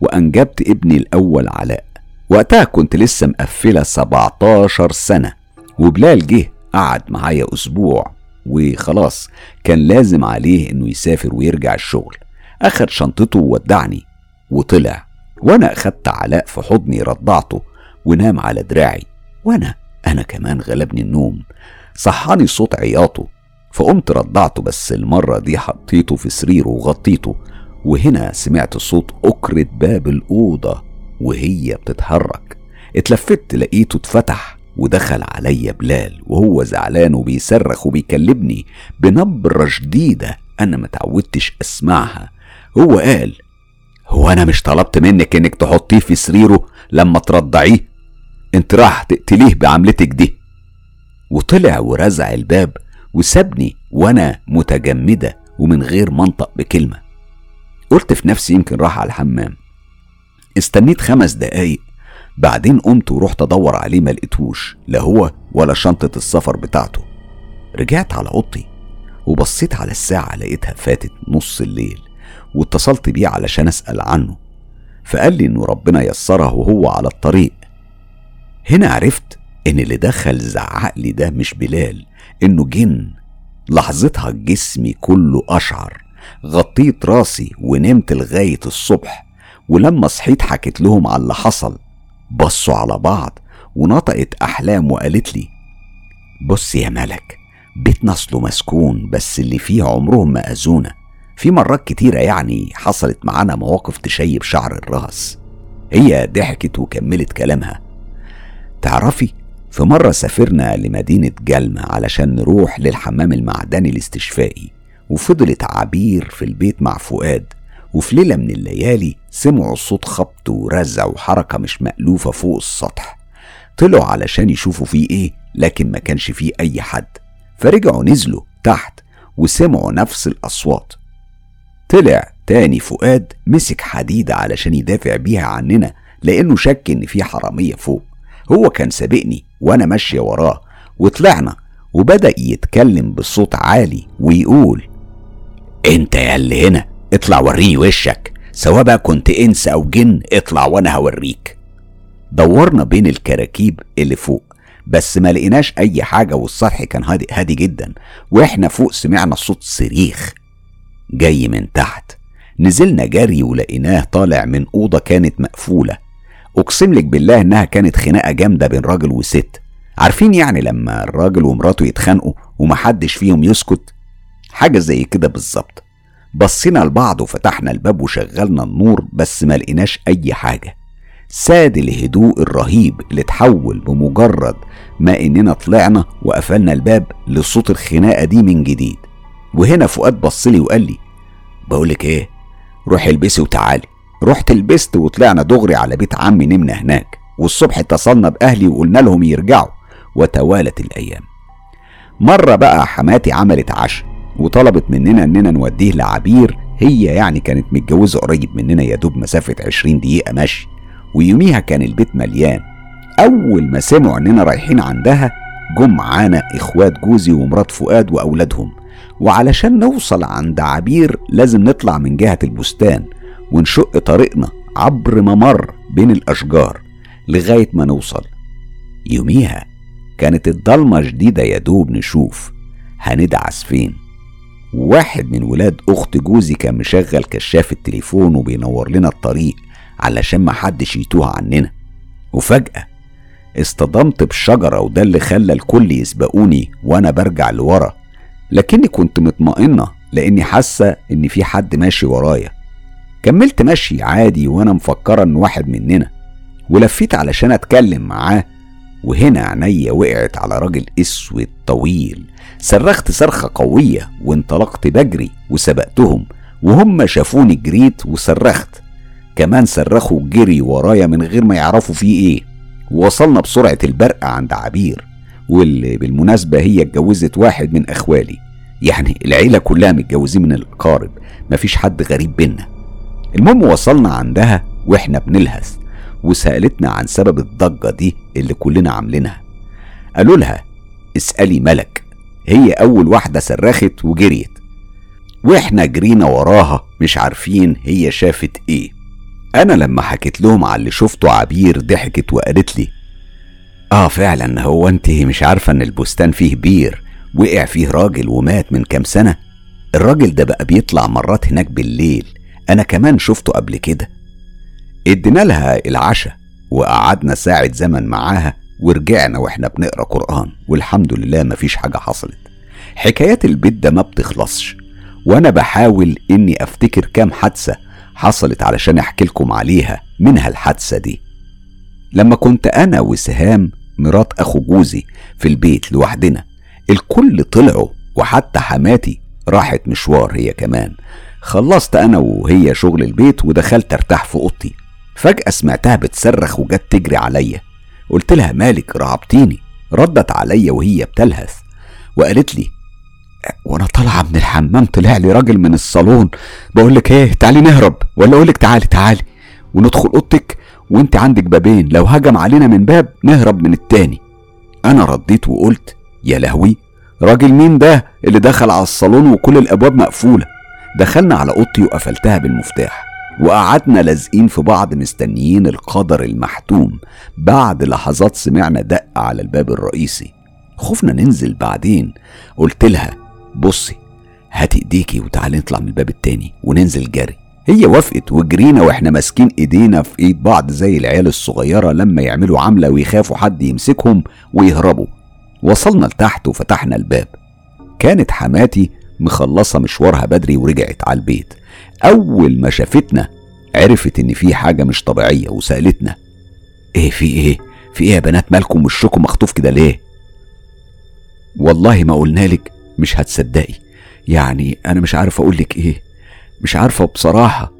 وأنجبت ابني الأول علاء. وقتها كنت لسه مقفلة 17 سنة. وبلال جه قعد معايا أسبوع وخلاص كان لازم عليه إنه يسافر ويرجع الشغل. أخد شنطته وودعني وطلع. وأنا أخدت علاء في حضني رضعته ونام على دراعي. وأنا أنا كمان غلبني النوم. صحاني صوت عياطه فقمت رضعته بس المرة دي حطيته في سريره وغطيته. وهنا سمعت صوت أكرة باب الأوضة وهي بتتحرك. اتلفت لقيته اتفتح. ودخل عليا بلال وهو زعلان وبيصرخ وبيكلمني بنبرة شديدة أنا متعودتش أسمعها. هو قال هو أنا مش طلبت منك إنك تحطيه في سريره لما ترضعيه؟ أنت راح تقتليه بعملتك دي. وطلع ورزع الباب وسابني وأنا متجمدة ومن غير منطق بكلمة. قلت في نفسي يمكن راح على الحمام. استنيت خمس دقايق بعدين قمت ورحت أدور عليه ما لقيتهوش لا هو ولا شنطة السفر بتاعته. رجعت على أوضتي وبصيت على الساعة لقيتها فاتت نص الليل واتصلت بيه علشان أسأل عنه. فقال لي انه ربنا يسره وهو على الطريق. هنا عرفت إن اللي دخل زعق لي ده مش بلال إنه جن. لحظتها جسمي كله أشعر غطيت راسي ونمت لغاية الصبح ولما صحيت حكيت لهم على اللي حصل. بصوا على بعض ونطقت أحلام وقالت لي بص يا ملك بيتنا اصله مسكون بس اللي فيه عمرهم ما أذونا. في مرات كتيرة يعني حصلت معانا مواقف تشيب شعر الرأس. هي ضحكت وكملت كلامها. تعرفي في مرة سافرنا لمدينة جلمة علشان نروح للحمام المعدني الاستشفائي وفضلت عبير في البيت مع فؤاد. وفي ليلة من الليالي سمعوا صوت خبط ورزع وحركة مش مألوفة فوق السطح. طلعوا علشان يشوفوا فيه إيه لكن ما كانش فيه أي حد. فرجعوا نزلوا تحت وسمعوا نفس الأصوات. طلع تاني فؤاد مسك حديدة علشان يدافع بيها عننا لأنه شك إن في حرامية فوق. هو كان سابقني وأنا ماشية وراه وطلعنا وبدأ يتكلم بصوت عالي ويقول أنت يا اللي هنا؟ اطلع وريني وشك. سواء بقى كنت انس أو جن اطلع وأنا هوريك. دورنا بين الكراكيب اللي فوق بس ما لقيناش اي حاجة والسطح كان هادي هادي جدا وإحنا فوق سمعنا صوت صريخ جاي من تحت. نزلنا جري ولقيناه طالع من أوضة كانت مقفولة. أقسم لك بالله إنها كانت خناقة جامدة بين راجل وست. عارفين يعني لما الراجل ومراته يتخانقوا ومحدش فيهم يسكت؟ حاجة زي كده بالظبط. بصينا لبعض وفتحنا الباب وشغلنا النور بس ما لقيناش أي حاجة. ساد الهدوء الرهيب اللي اتحول بمجرد ما إننا طلعنا وقفلنا الباب لصوت الخناقة دي من جديد. وهنا فؤاد بصلي وقال لي بقولك إيه؟ روحي البسي وتعالي. رحت لبست وطلعنا دغري على بيت عمي نمنا هناك. والصبح اتصلنا بأهلي وقلنا لهم يرجعوا وتوالت الأيام. مرة بقى حماتي عملت عشاء. وطلبت مننا إننا نوديه لعبير هي يعني كانت متجوزة قريب مننا يا دوب مسافة عشرين دقيقة مشي ويوميها كان البيت مليان. أول ما سمعوا إننا رايحين عندها جم معانا إخوات جوزي ومرات فؤاد وأولادهم. وعلشان نوصل عند عبير لازم نطلع من جهة البستان ونشق طريقنا عبر ممر بين الأشجار لغاية ما نوصل. يوميها كانت الضلمة شديدة يا دوب نشوف هندعس فين. واحد من ولاد أخت جوزي كان مشغل كشاف التليفون وبينور لنا الطريق علشان محدش يتوه عننا. وفجأة اصطدمت بشجرة وده اللي خلى الكل يسبقوني وأنا برجع لورا. لكني كنت مطمئنة لأني حاسة إن في حد ماشي ورايا. كملت مشي عادي وأنا مفكرة إن واحد مننا. ولفيت علشان أتكلم معاه وهنا عينيا وقعت على راجل أسود طويل. صرخت صرخة قوية وانطلقت بجري وسبقتهم وهم شافوني جريت وصرخت. كمان صرخوا جري ورايا من غير ما يعرفوا فيه إيه. وصلنا بسرعة البرق عند عبير واللي بالمناسبة هي اتجوزت واحد من أخوالي. يعني العيلة كلها متجوزين من الأقارب مفيش حد غريب بينا. المهم وصلنا عندها وإحنا بنلهث. وسألتنا عن سبب الضجة دي اللي كلنا عاملينها. قالوا لها اسألي ملك هي أول واحدة صرخت وجريت. وإحنا جرينا وراها مش عارفين هي شافت إيه. أنا لما حكيت لهم على اللي شفته عبير ضحكت وقالت لي آه فعلا هو أنت مش عارفة إن البستان فيه بير وقع فيه راجل ومات من كام سنة؟ الراجل ده بقى بيطلع مرات هناك بالليل أنا كمان شفته قبل كده. ادينا لها العشاء وقعدنا ساعة زمن معاها ورجعنا وإحنا بنقرأ قرآن والحمد لله مفيش حاجة حصلت. حكايات البيت ده ما بتخلصش. وأنا بحاول إني أفتكر كام حادثة حصلت علشان أحكي لكم عليها منها الحادثة دي. لما كنت أنا وسهام مرات أخو جوزي في البيت لوحدنا الكل طلعوا وحتى حماتي راحت مشوار هي كمان. خلصت أنا وهي شغل البيت ودخلت أرتاح في أوضتي. فجأة سمعتها بتصرخ وجت تجري عليا. قلت لها مالك رعبتيني. ردت عليا وهي بتلهث وقالت لي وأنا طالعة من الحمام طلع لي راجل من الصالون. بقول لك إيه تعالي نهرب. ولا أقول لك تعالي تعالي. وندخل أوضتك وأنت عندك بابين. لو هجم علينا من باب نهرب من التاني. أنا رديت وقلت يا لهوي راجل مين ده اللي دخل على الصالون وكل الأبواب مقفولة؟ دخلنا على أوضتي وقفلتها بالمفتاح. وقعدنا لازقين في بعض مستنيين القدر المحتوم بعد لحظات سمعنا دق على الباب الرئيسي. خفنا ننزل بعدين. قلت لها بصي هاتي إيديكي وتعالي نطلع من الباب التاني وننزل جري. هي وافقت وجرينا وإحنا ماسكين إيدينا في إيد بعض زي العيال الصغيرة لما يعملوا عملة ويخافوا حد يمسكهم ويهربوا. وصلنا لتحت وفتحنا الباب. كانت حماتي مخلصة مشوارها بدري ورجعت على البيت. أول ما شافتنا عرفت إن في حاجة مش طبيعية وسألتنا إيه في إيه؟ في إيه يا بنات؟ مالكم وشكم مخطوف كده ليه؟ والله ما قلنالك مش هتصدقي. يعني أنا مش عارف أقولك إيه. مش عارفة بصراحة.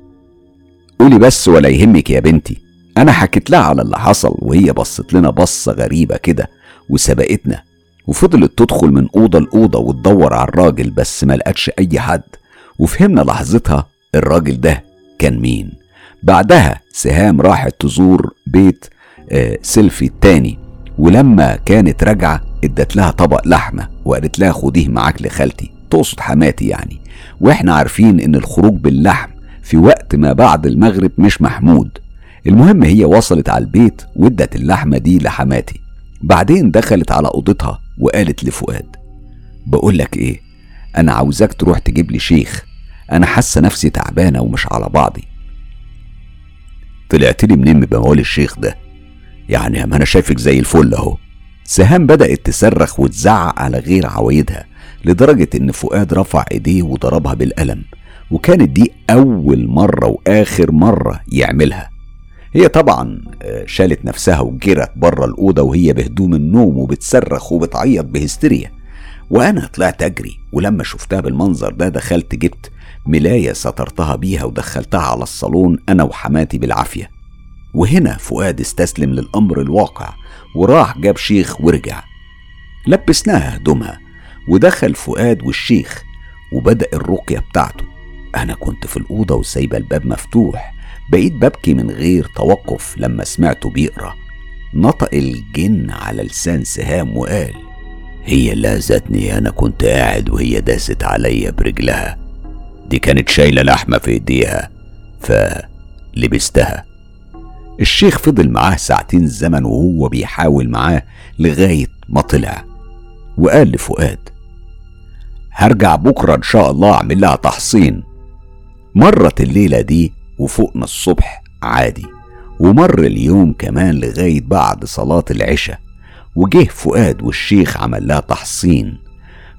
قولي بس ولا يهمك يا بنتي. أنا حكيت لها على اللي حصل وهي بصت لنا بصة غريبة كده وسبقتنا وفضلت تدخل من أوضة لأوضة وتدور على الراجل بس ما لقتش أي حد وفهمنا لحظتها الراجل ده كان مين. بعدها سهام راحت تزور بيت آه سيلفي التاني ولما كانت راجعة ادت لها طبق لحمة وقالت لها خديه معاك لخالتي. تقصد حماتي يعني. وإحنا عارفين إن الخروج باللحم في وقت ما بعد المغرب مش محمود. المهم هي وصلت على البيت وادت اللحمة دي لحماتي. بعدين دخلت على أوضتها وقالت لفؤاد بقول لك إيه أنا عاوزاك تروح تجيب لي شيخ. أنا حاسة نفسي تعبانة ومش على بعضي. طلعت لي منين بموال الشيخ ده؟ يعني ما أنا شايفك زي الفل أهو. سهام بدأت تصرخ وتزعق على غير عوايدها لدرجة إن فؤاد رفع إيديه وضربها بالقلم وكانت دي أول مرة وآخر مرة يعملها. هي طبعا آه، شالت نفسها وجرت بره الأوضة وهي بهدوم النوم وبتصرخ وبتعيط بهستيريا. وأنا طلعت أجري ولما شفتها بالمنظر ده دخلت جبت ملاية سترتها بيها ودخلتها على الصالون أنا وحماتي بالعافية. وهنا فؤاد استسلم للأمر الواقع وراح جاب شيخ ورجع. لبسناها هدومها ودخل فؤاد والشيخ وبدأ الرقية بتاعته. أنا كنت في الأوضة وسايبة الباب مفتوح بقيت ببكي من غير توقف لما سمعته بيقرأ. نطق الجن على لسان سهام وقال هي لازتني أنا كنت قاعد وهي داست عليا برجلها. دي كانت شايلة لحمة في ايديها. فلبستها. الشيخ فضل معاه ساعتين زمن وهو بيحاول معاه لغاية ما طلع. وقال لفؤاد هرجع بكرة إن شاء الله أعمل لها تحصين. مرت الليلة دي وفوقنا الصبح عادي. ومر اليوم كمان لغاية بعد صلاة العشاء. وجه فؤاد والشيخ عمل لها تحصين.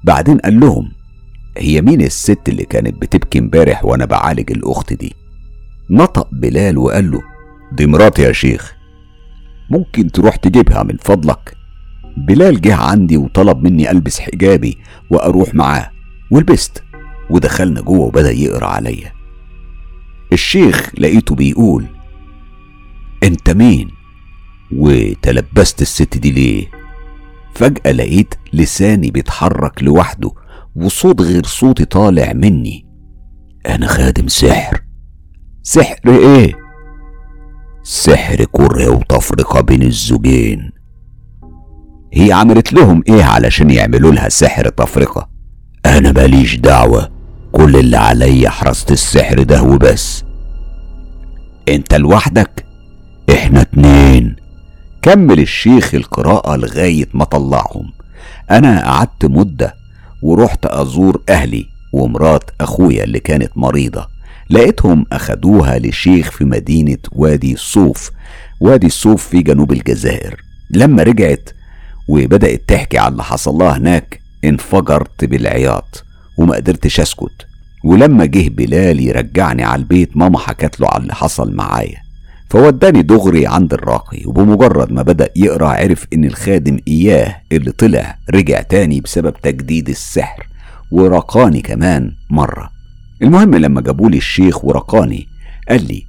بعدين قال لهم هي مين الست اللي كانت بتبكي امبارح وأنا بعالج الاخت دي؟ نطق بلال وقال له دي مراتي يا شيخ. ممكن تروح تجيبها من فضلك. بلال جه عندي وطلب مني ألبس حجابي وأروح معاه ولبست ودخلنا جوه وبدأ يقرأ عليا. الشيخ لقيته بيقول أنت مين؟ وتلبست الست دي ليه؟ فجأة لقيت لساني بيتحرك لوحده وصوت غير صوتي طالع مني. أنا خادم سحر. سحر إيه؟ سحر كرة وتفرقة بين الزوجين. هي عملت لهم إيه علشان يعملوا لها سحر تفرقة؟ أنا ماليش دعوة. كل اللي عليا حرست السحر ده وبس. أنت لوحدك؟ إحنا اتنين. كمل الشيخ القراءة لغاية ما طلعهم. أنا قعدت مدة ورحت أزور أهلي ومرات أخويا اللي كانت مريضة. لقيتهم أخدوها لشيخ في مدينة وادي الصوف وادي الصوف في جنوب الجزائر. لما رجعت وبدأت تحكي على اللي حصل لها هناك انفجرت بالعياط وما قدرتش أسكت. ولما جه بلال يرجعني على البيت ماما حكت له على اللي حصل معايا. فوداني دغري عند الراقي وبمجرد ما بدأ يقرأ عرف إن الخادم إياه اللي طلع رجع تاني بسبب تجديد السحر ورقاني كمان مرة. المهم لما جابولي الشيخ ورقاني قال لي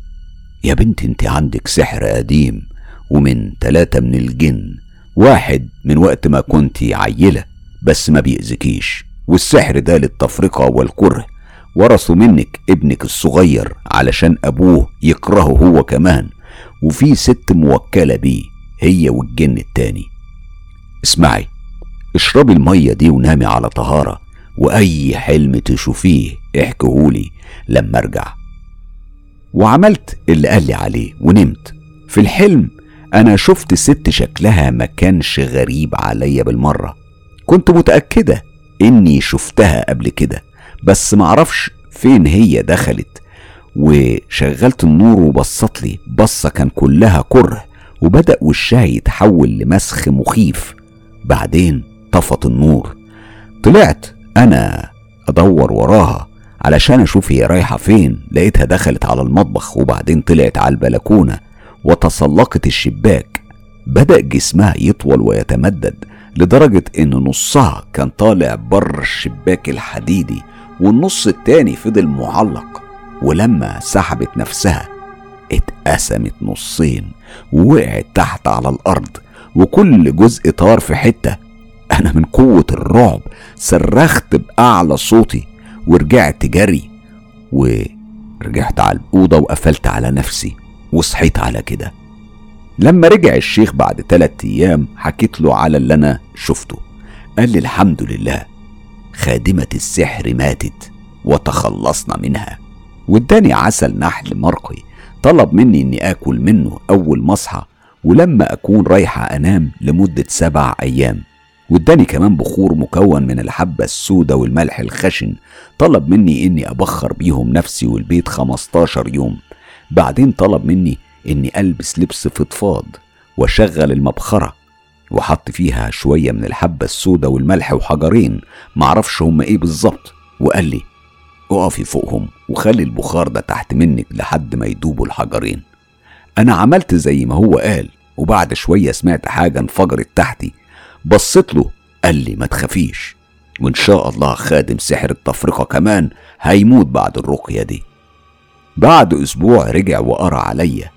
يا بنت أنت عندك سحر قديم ومن تلاتة من الجن واحد من وقت ما كنت عيلة بس ما بيأذكيش والسحر ده للتفرقة والكره. ورثوا منك ابنك الصغير علشان أبوه يكرهه هو كمان وفي ست موكلة بيه هي والجن التاني. اسمعي اشربي المية دي ونامي على طهارة وأي حلم تشوفيه احكهولي لما أرجع. وعملت اللي قال لي عليه ونمت. في الحلم أنا شفت ست شكلها ما كانش غريب عليا بالمرة. كنت متأكدة إني شفتها قبل كده. بس معرفش فين هي دخلت. وشغلت النور وبصت لي. بصة كان كلها كره وبدأ وشها يتحول لمسخ مخيف. بعدين طفت النور. طلعت أنا أدور وراها علشان أشوف هي رايحة فين. لقيتها دخلت على المطبخ وبعدين طلعت على البلكونة وتسلقت الشباك. بدأ جسمها يطول ويتمدد لدرجة إن نصها كان طالع بره الشباك الحديدي. والنص التاني فضل معلق ولما سحبت نفسها اتقسمت نصين ووقعت تحت على الأرض وكل جزء طار في حتة. أنا من قوة الرعب صرخت بأعلى صوتي ورجعت جري ورجعت على الأوضة وقفلت على نفسي وصحيت على كده. لما رجع الشيخ بعد تلات أيام حكيت له على اللي أنا شفته. قال لي الحمد لله خادمة السحر ماتت وتخلصنا منها. واداني عسل نحل مرقي طلب مني إني آكل منه أول ما اصحى ولما أكون رايحة أنام لمدة سبع أيام. واداني كمان بخور مكون من الحبة السودة والملح الخشن طلب مني إني أبخر بيهم نفسي والبيت 15 يوم. بعدين طلب مني إني ألبس لبس فضفاض وأشغل المبخرة. وحط فيها شوية من الحبة السودة والملح وحجرين معرفش هما إيه بالظبط. وقال لي اقفي فوقهم وخلي البخار ده تحت منك لحد ما يدوبوا الحجرين. أنا عملت زي ما هو قال وبعد شوية سمعت حاجة انفجرت تحتي. بصيت له قال لي ما تخافيش وإن شاء الله خادم سحر التفرقة كمان هيموت بعد الرقية دي. بعد أسبوع رجع وقرأ عليا.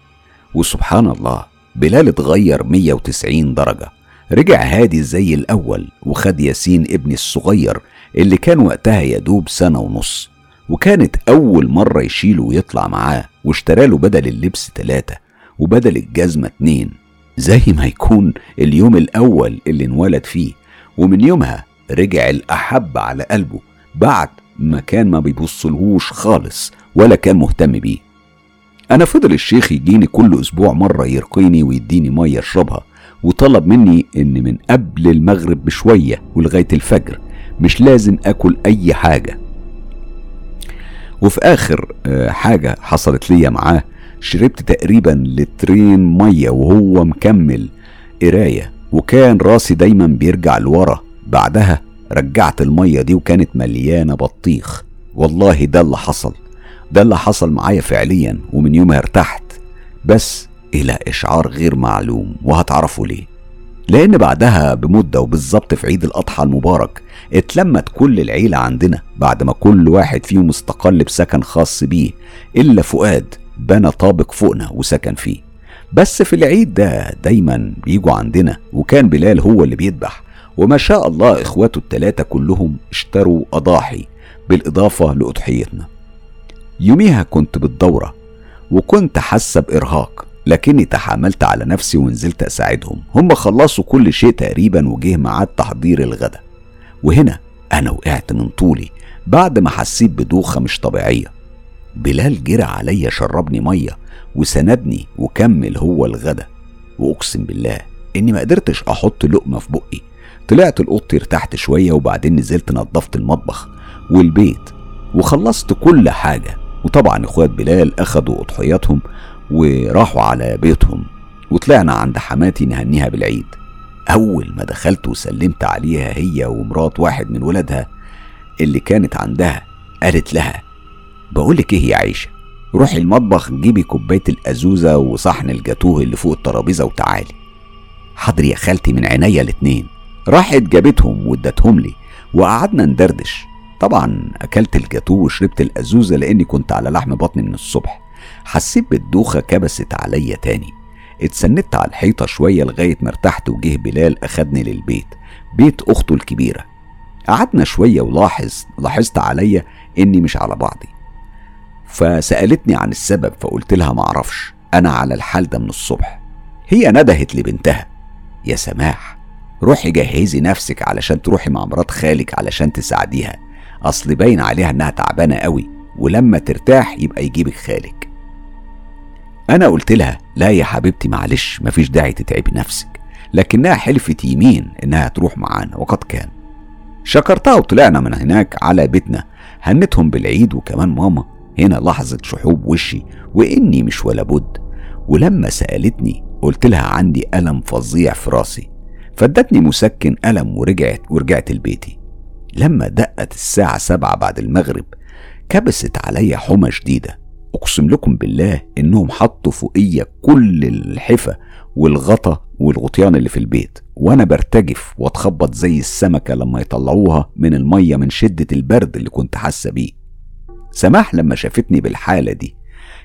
وسبحان الله بلال اتغير 190 درجة. رجع هادي زي الأول وخد ياسين ابني الصغير اللي كان وقتها يدوب سنة ونص وكانت أول مرة يشيله ويطلع معاه واشتراله بدل اللبس تلاتة وبدل الجزمة اتنين. زي ما يكون اليوم الأول اللي انولد فيه ومن يومها رجع الأحب على قلبه بعد ما كان ما بيبصلهوش خالص ولا كان مهتم بيه. أنا فضل الشيخ يجيني كل أسبوع مرة يرقيني ويديني مية أشربها وطلب مني إن من قبل المغرب بشوية ولغاية الفجر مش لازم آكل أي حاجة. وفي آخر آه، حاجة حصلت ليا معاه شربت تقريبا لترين مية وهو مكمل قراية وكان راسي دايما بيرجع لورا. بعدها رجعت المية دي وكانت مليانة بطيخ. والله ده اللي حصل. ده اللي حصل معايا فعليا ومن يومها ارتحت. بس إلى إشعار غير معلوم وهتعرفوا ليه؟ لأن بعدها بمدة وبالظبط في عيد الأضحى المبارك اتلمت كل العيلة عندنا بعد ما كل واحد فيهم استقل بسكن خاص بيه إلا فؤاد بنى طابق فوقنا وسكن فيه. بس في العيد ده دايما بيجوا عندنا وكان بلال هو اللي بيذبح. وما شاء الله إخواته التلاتة كلهم اشتروا أضاحي بالإضافة لأضحيتنا. يوميها كنت بالدورة وكنت حاسة بإرهاق. لكني تحاملت على نفسي ونزلت أساعدهم. هم خلصوا كل شيء تقريبا وجه ميعاد تحضير الغدا وهنا أنا وقعت من طولي بعد ما حسيت بدوخة مش طبيعية. بلال جرى عليا شربني مية وسندني وكمل هو الغدا وأقسم بالله إني ما قدرتش أحط لقمة في بقي. طلعت الأوضة ارتحت شوية وبعدين نزلت نظفت المطبخ والبيت وخلصت كل حاجة. وطبعا إخوات بلال أخدوا أضحياتهم وراحوا على بيتهم وطلعنا عند حماتي نهنيها بالعيد. أول ما دخلت وسلمت عليها هي ومرات واحد من ولادها اللي كانت عندها قالت لها بقولك إيه يا عيشة روحي المطبخ جيبي كوباية الأزوزة وصحن الجاتوه اللي فوق الترابيزة وتعالي. حاضر يا خالتي من عينيا الاتنين. راحت جابتهم وادتهم لي وقعدنا ندردش. طبعا أكلت الجاتوه وشربت الأزوزة لأني كنت على لحم بطني من الصبح. حسيت بالدوخة كبست عليا تاني. اتسندت على الحيطة شوية لغاية ما ارتحت وجه بلال أخدني للبيت بيت أخته الكبيرة. قعدنا شوية ولاحظ لاحظت عليا إني مش على بعضي. فسألتني عن السبب فقلت لها معرفش أنا على الحال ده من الصبح. هي ندهت لبنتها. يا سماح روحي جهزي نفسك علشان تروحي مع مرات خالك علشان تساعديها. أصل باين عليها إنها تعبانة قوي ولما ترتاح يبقى يجيبك خالك. أنا قلت لها لا يا حبيبتي معلش مفيش داعي تتعبي نفسك. لكنها حلفت يمين إنها تروح معانا وقد كان. شكرتها وطلعنا من هناك على بيتنا هنتهم بالعيد وكمان ماما. هنا لحظة شحوب وشي وإني مش ولا بد. ولما سألتني قلت لها عندي ألم فظيع في راسي. فادتني مسكن ألم ورجعت ورجعت لبيتي. لما دقت الساعة سبعة بعد المغرب كبست عليا حمى شديدة. أقسم لكم بالله إنهم حطوا فوقيا كل الحفة والغطا والغطيان اللي في البيت وأنا برتجف وأتخبط زي السمكة لما يطلعوها من المية من شدة البرد اللي كنت حاسة بيه. سماح لما شافتني بالحالة دي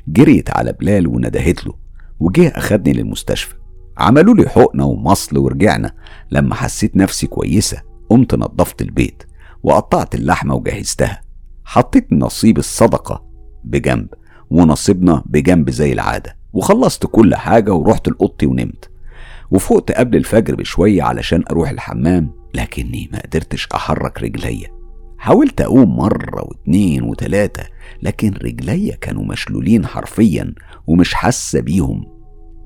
جريت على بلال وندهت له وجه أخدني للمستشفى. عملوا لي حقنة ومصل ورجعنا. لما حسيت نفسي كويسة قمت نظفت البيت وقطعت اللحمة وجهزتها. حطيت نصيب الصدقة بجنب. ونصيبنا بجنب زي العادة. وخلصت كل حاجة ورحت لأوضتي ونمت. وفقت قبل الفجر بشوية علشان أروح الحمام لكني ما قدرتش أحرك رجليا. حاولت أقوم مرة واتنين وتلاتة لكن رجليا كانوا مشلولين حرفيا ومش حاسة بيهم.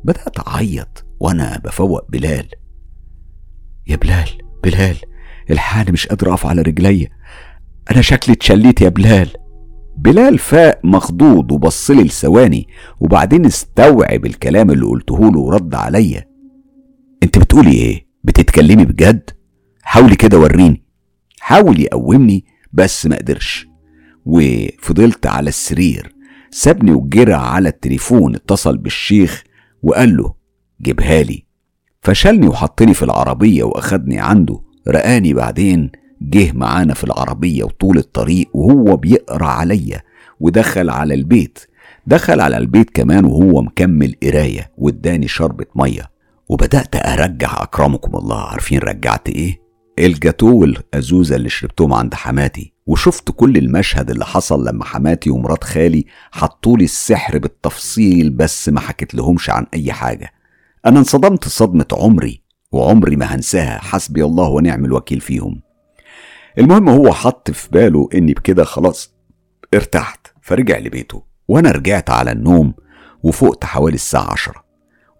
بدأت أعيط وأنا بفوق بلال. يا بلال بلال الحقني مش قادر أقف على رجليا. أنا شكلي اتشليت يا بلال. بلال فاق مخضوض وبصلي لثواني وبعدين استوعب الكلام اللي قلته له ورد عليا. انت بتقولي إيه؟ بتتكلمي بجد؟ حاولي كده وريني. حاول يقومني بس ما قدرش. وفضلت على السرير سابني وجرى على التليفون اتصل بالشيخ وقال له جيبها لي. فشلني وحطني في العربية وأخدني عنده. رقاني بعدين جه معانا في العربية وطول الطريق وهو بيقرأ عليا ودخل على البيت. دخل على البيت كمان وهو مكمل قراية واداني شربة مية. وبدأت أرجع أكرمكم الله. عارفين رجعت إيه؟ الجاتو والأزوزة اللي شربتهم عند حماتي. وشفت كل المشهد اللي حصل لما حماتي ومرات خالي حطولي السحر بالتفصيل بس ما حكيت لهمش عن أي حاجة. أنا انصدمت صدمة عمري وعمري ما هنساها. حسبي الله ونعم الوكيل فيهم. المهم هو حط في باله إني بكده خلاص ارتحت فرجع لبيته. وأنا رجعت على النوم وفقت حوالي الساعة عشرة.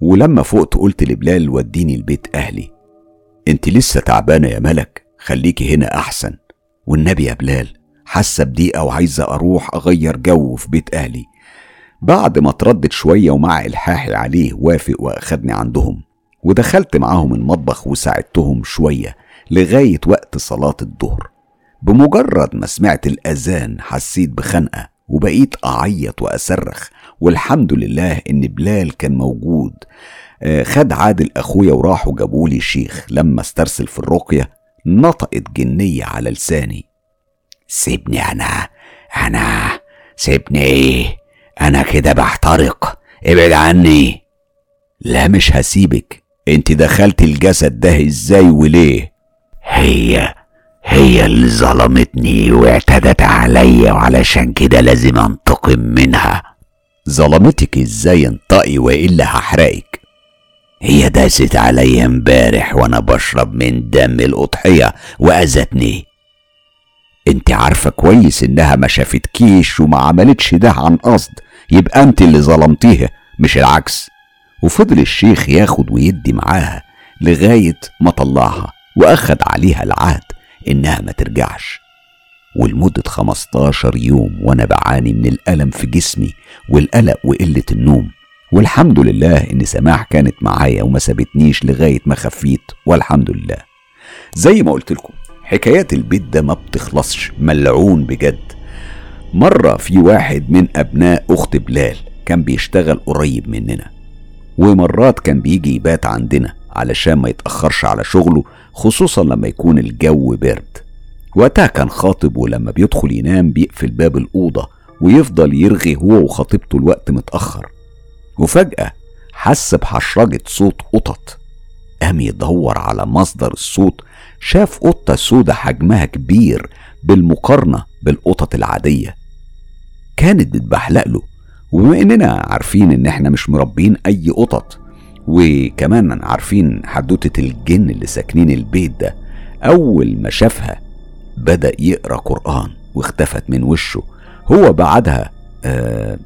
ولما فقت قلت لبلال وديني البيت أهلي أنت لسه تعبانة يا ملك؟ خليكي هنا أحسن. والنبي يا بلال حاسة بضيقة وعايزة أروح أغير جو في بيت أهلي. بعد ما اتردد شوية ومع إلحاحي عليه وافق وأخدني عندهم ودخلت معاهم المطبخ وساعدتهم شوية لغاية وقت صلاة الظهر. بمجرد ما سمعت الأذان حسيت بخنقة وبقيت أعيط وأصرخ والحمد لله إن بلال كان موجود. آه، خد عادل أخويا وراحوا جابولي شيخ. لما استرسل في الرقية نطقت جنية على لساني. سيبني أنا أنا سيبني. أنا كده بحترق. ابعد عني. لا مش هسيبك. أنت دخلت الجسد ده إزاي وليه؟ هي هي اللي ظلمتني واعتدت عليا وعلشان كده لازم انتقم منها. ظلمتك إزاي انطقي والا هحرقك؟ هي داست عليا امبارح وأنا بشرب من دم الأضحية وأذتني. انت عارفة كويس انها ما شافتكيش وما عملتش ده عن قصد. يبقى انت اللي ظلمتيها مش العكس. وفضل الشيخ ياخد ويدي معاها لغاية ما طلعها. واخد عليها العهد إنها ما ترجعش. ولمدة 15 يوم وأنا بعاني من الألم في جسمي والقلق وقلة النوم. والحمد لله إن سماح كانت معايا وما سابتنيش لغاية ما خفيت والحمد لله. زي ما قلت لكم حكايات البيت ده ما بتخلصش ملعون بجد. مرة في واحد من أبناء أخت بلال كان بيشتغل قريب مننا ومرات كان بيجي يبات عندنا. علشان ما يتأخرش على شغله خصوصا لما يكون الجو برد. وقتها كان خاطب ولما بيدخل ينام بيقفل باب الأوضة ويفضل يرغي هو وخطيبته الوقت متأخر. وفجأة حس بحشرجة صوت قطط. قام يدور على مصدر الصوت شاف قطة سودة حجمها كبير بالمقارنة بالقطط العادية. كانت بتبحلق له. وبما إننا عارفين إن إحنا مش مربين أي قطط وكمان عارفين حدوتة الجن اللي ساكنين البيت ده أول ما شافها بدأ يقرأ قرآن واختفت من وشه. هو بعدها آه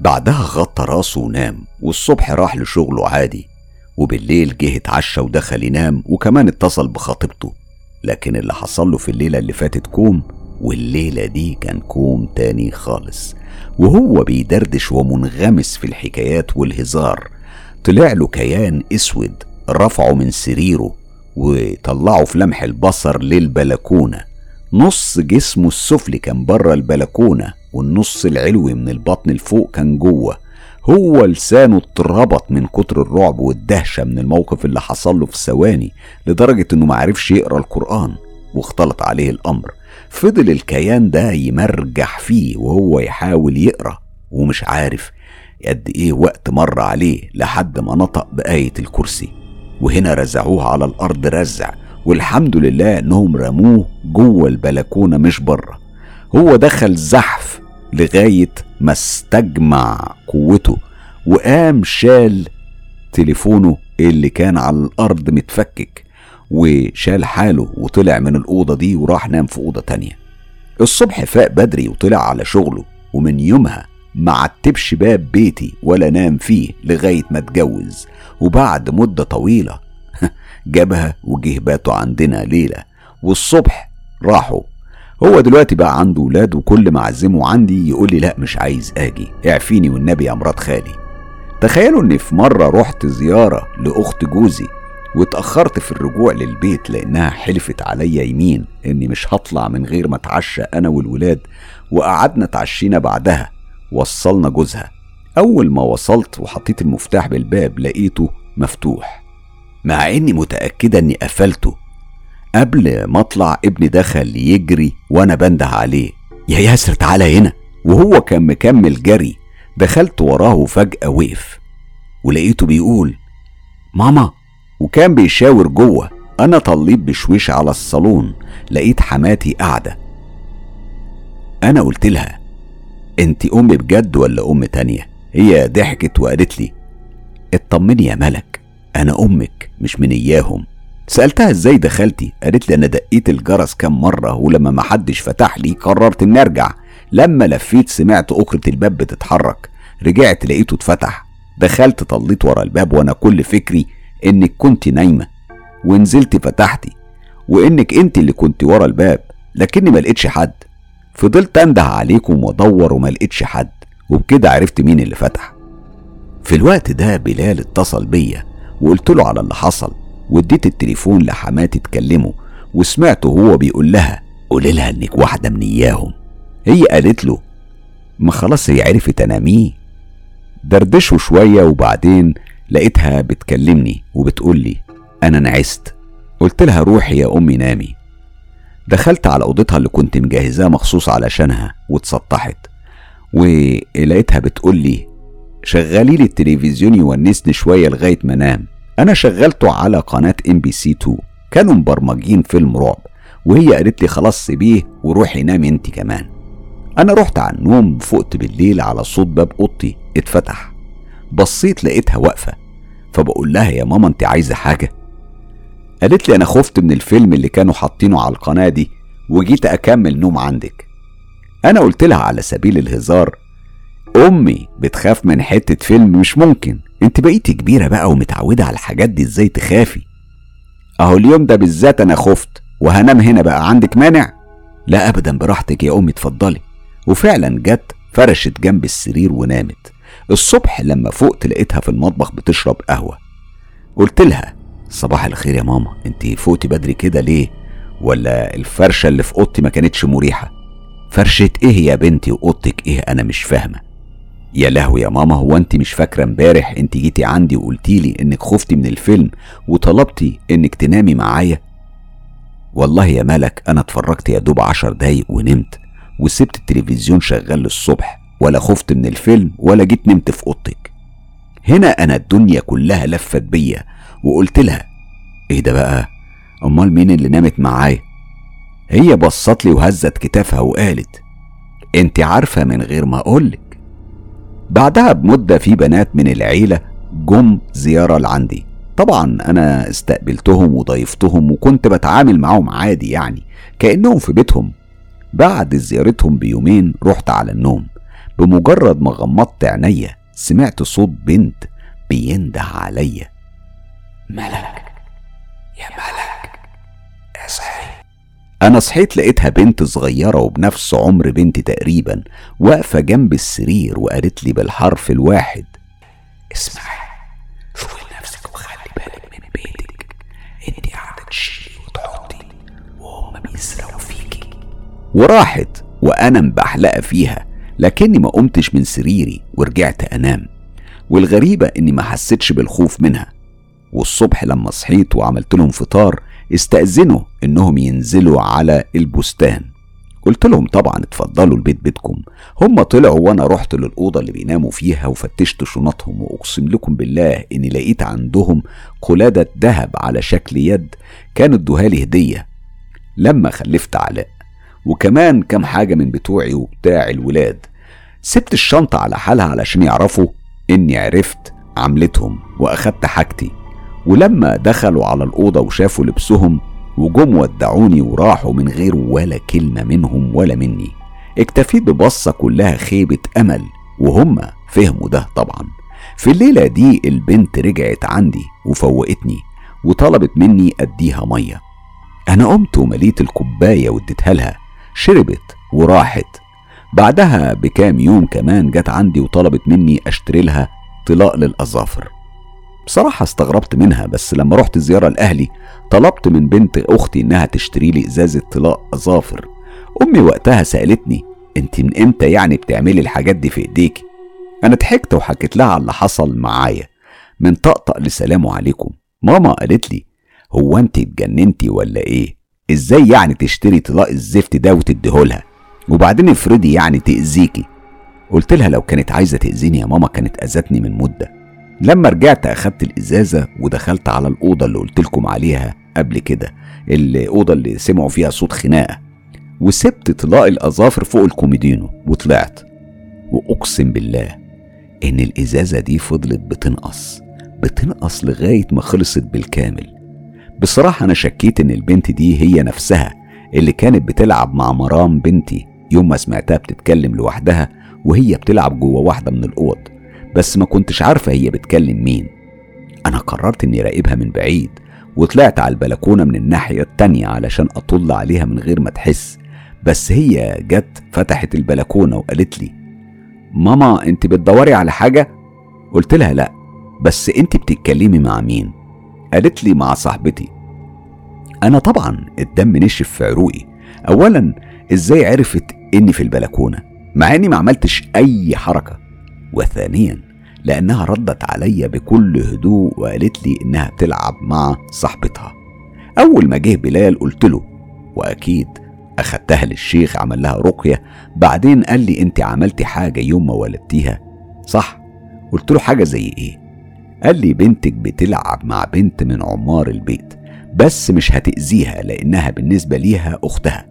بعدها غطى راسه ونام والصبح راح لشغله عادي وبالليل جه اتعشى ودخل ينام وكمان اتصل بخطيبته. لكن اللي حصل له في الليلة اللي فاتت كوم والليلة دي كان كوم تاني خالص. وهو بيدردش ومنغمس في الحكايات والهزار. طلع له كيان اسود رفعه من سريره وطلعه في لمح البصر للبلكونة. نص جسمه السفلي كان بره البلكونة. والنص العلوي من البطن لفوق كان جوه. هو لسانه اتربط من كتر الرعب والدهشة من الموقف اللي حصل له في ثواني لدرجة إنه معرفش يقرأ القرآن واختلط عليه الأمر. فضل الكيان ده يمرجح فيه وهو يحاول يقرأ ومش عارف قد إيه وقت مر عليه لحد ما نطق بآية الكرسي. وهنا رزعوه على الأرض رزع والحمد لله إنهم رموه جوه البلكونة مش بره. هو دخل زحف لغاية ما استجمع قوته وقام شال تليفونه اللي كان على الأرض متفكك وشال حاله وطلع من الأوضة دي وراح نام في أوضة تانية. الصبح فاق بدري وطلع على شغله ومن يومها معتبش باب بيتي ولا نام فيه لغاية ما اتجوز وبعد مدة طويلة جابها وجه باتوا عندنا ليلة والصبح راحوا هو دلوقتي بقى عنده ولاد وكل ما اعزمه عندي يقول لي لا مش عايز أجي. اعفيني والنبي يا مرات خالي. تخيلوا إني في مرة رحت زيارة لأخت جوزي واتأخرت في الرجوع للبيت لأنها حلفت عليا يمين إني مش هطلع من غير ما أتعشى أنا والولاد وقعدنا اتعشينا بعدها وصلنا جوزها. أول ما وصلت وحطيت المفتاح بالباب لقيته مفتوح. مع إني متأكدة إني قفلته قبل ما أطلع ابني دخل يجري وأنا بنده عليه. يا ياسر تعالى هنا. وهو كان مكمل جري. دخلت وراه وفجأة وقف. ولقيته بيقول ماما. وكان بيشاور جوه. أنا طليت بشويش على الصالون. لقيت حماتي قاعدة. أنا قلت لها أنت أمي بجد ولا أم تانية؟ هي ضحكت وقالت لي اطمني يا ملك أنا أمك مش من إياهم. سألتها إزاي دخلتي؟ قالت لي أنا دقيت الجرس كام مرة ولما محدش فتح لي قررت إني أرجع. لما لفيت سمعت أكرة الباب بتتحرك. رجعت لقيته اتفتح. دخلت طليت ورا الباب وأنا كل فكري إنك كنت نايمة. ونزلت فتحتي. وإنك أنت اللي كنت ورا الباب لكني ما لقيتش حد. فضلت انده عليكم وأدور وما لقيتش حد. وبكده عرفت مين اللي فتح. في الوقت ده بلال اتصل بيا وقلت له على اللي حصل. واديت التليفون لحماتي تكلمه وسمعته هو بيقول لها قولي لها إنك واحدة من إياهم. هي قالت له ما خلاص هي عرفت أنا مين. دردشوا شوية وبعدين لقيتها بتكلمني وبتقول لي أنا نعست. قلت لها روحي يا أمي نامي. دخلت على أوضتها اللي كنت مجهزاها مخصوص علشانها واتسطحت ولقيتها بتقول لي شغلي لي التلفزيون يونسني شوية لغاية ما أنام. أنا شغلته على قناة MBC 2 كانوا مبرمجين فيلم رعب وهي قالت لي خلاص سيبيه وروحي نامي انت كمان. أنا رحت على النوم فقت بالليل على صوت باب أوضتي اتفتح. بصيت لقيتها واقفة. فبقول لها يا ماما انت عايزة حاجة؟ قالت لي أنا خفت من الفيلم اللي كانوا حاطينه على القناة دي وجيت أكمل نوم عندك. أنا قلت لها على سبيل الهزار أمي بتخاف من حتة فيلم مش ممكن. انت بقيتي كبيرة بقى ومتعودة على الحاجات دي إزاي تخافي؟ اهو اليوم ده بالذات أنا خفت وهنام هنا بقى عندك مانع؟ لا ابدا براحتك يا امي اتفضلي. وفعلا جت فرشت جنب السرير ونامت. الصبح لما فقت لقيتها في المطبخ بتشرب قهوة. قلت لها صباح الخير يا ماما انت فوقتي بدري كده ليه؟ ولا الفرشة اللي في اوضتي ما كانتش مريحة؟ فرشة إيه يا بنتي وأوضتك إيه؟ أنا مش فاهمة. يا لهوي يا ماما هو انت مش فاكرة امبارح انت جيتي عندي وقلتيلي انك خفتي من الفيلم وطلبتي انك تنامي معايا؟ والله يا ملك أنا اتفرجت يا دوب عشر دقايق ونمت وسبت التلفزيون شغال للصبح ولا خفت من الفيلم ولا جيت نمت في أوضتك. هنا أنا الدنيا كلها لفت بيا وقلت لها إيه ده بقى؟ أمال مين اللي نامت معايا؟ هي بصت لي وهزت كتافها وقالت أنت عارفة من غير ما أقولك. بعدها بمدة في بنات من العيلة جم زيارة لعندي. طبعا أنا استقبلتهم وضيفتهم وكنت بتعامل معاهم عادي يعني كأنهم في بيتهم. بعد زيارتهم بيومين رحت على النوم. بمجرد ما غمضت عينيا سمعت صوت بنت بينده عليا. ملك يا ملك اصحي أنا صحيت لقيتها بنت صغيرة وبنفس عمر بنتي تقريبا واقفة جنب السرير وقالت لي بالحرف الواحد اسمعي شوفي نفسك وخلي بالك من بيتك انت قاعدة تشيلي وتحطي وهم بيسرقوا فيكي. وراحت وأنا مبحلقة فيها لكني ما قمتش من سريري ورجعت أنام والغريبة إني ما حسيتش بالخوف منها. والصبح لما صحيت وعملت لهم فطار استأذنوا إنهم ينزلوا على البستان. قلت لهم طبعا اتفضلوا البيت بيتكم. هم طلعوا وأنا رحت للأوضة اللي بيناموا فيها وفتشت شنطهم وأقسم لكم بالله إني لقيت عندهم قلادة ذهب على شكل يد كانوا ادوها هدية لما خلفت علاء. وكمان كام حاجة من بتوعي وبتاع الولاد. سبت الشنطة على حالها علشان يعرفوا إني عرفت عملتهم وأخدت حاجتي. ولما دخلوا على الأوضة وشافوا لبسهم وجم ودعوني وراحوا من غير ولا كلمة منهم ولا مني. اكتفيت ببصة كلها خيبة أمل وهم فهموا ده طبعا. في الليلة دي البنت رجعت عندي وفوقتني وطلبت مني أديها مية. أنا قمت ومليت الكوباية واديتها لها شربت وراحت. بعدها بكام يوم كمان جت عندي وطلبت مني أشتري لها طلاق للأظافر. بصراحة استغربت منها بس لما رحت زيارة لأهلي طلبت من بنت أختي إنها تشتري لي إزازة طلاق أظافر أمي وقتها سألتني أنت من إمتى يعني بتعملي الحاجات دي في إيديكي أنا ضحكت وحكيت لها على اللي حصل معايا من طقطق لسلام عليكم. ماما قالت لي هو أنت اتجننتي ولا إيه؟ إزاي يعني تشتري طلاق الزفت ده وتديهولها؟ وبعدين افرضي يعني تأذيكي. قلت لها لو كانت عايزة تأذيني يا ماما كانت أذتني من مدة. لما رجعت أخدت الإزازة ودخلت على الأوضة اللي قلت لكم عليها قبل كده الأوضة اللي سمعوا فيها صوت خناقة. وسبت طلاق الأظافر فوق الكوميدينو وطلعت. وأقسم بالله إن الإزازة دي فضلت بتنقص بتنقص لغاية ما خلصت بالكامل. بصراحة أنا شكيت إن البنت دي هي نفسها اللي كانت بتلعب مع مرام بنتي يوم ما سمعتها بتتكلم لوحدها وهي بتلعب جوه واحدة من الأوض. بس ما كنتش عارفة هي بتكلم مين. أنا قررت إني راقبها من بعيد وطلعت على البلكونة من الناحية التانية علشان أطل عليها من غير ما تحس. بس هي جت فتحت البلكونة وقالت لي ماما أنت بتدوري على حاجة؟ قلت لها لا بس أنت بتتكلمي مع مين؟ قالت لي مع صاحبتي. أنا طبعا الدم نشف في عروقي. اولا إزاي عرفت إني في البلكونة؟ مع إني ما عملتش أي حركة. وثانيا لأنها ردت عليا بكل هدوء وقالت لي إنها بتلعب مع صاحبتها. أول ما جه بلال قلت له وأكيد أخدتها للشيخ عمل لها رقية بعدين قال لي أنت عملتي حاجة يوم ما ولدتيها. صح. قلت له حاجة زي إيه؟ قال لي بنتك بتلعب مع بنت من عمار البيت بس مش هتأذيها لأنها بالنسبة ليها أختها.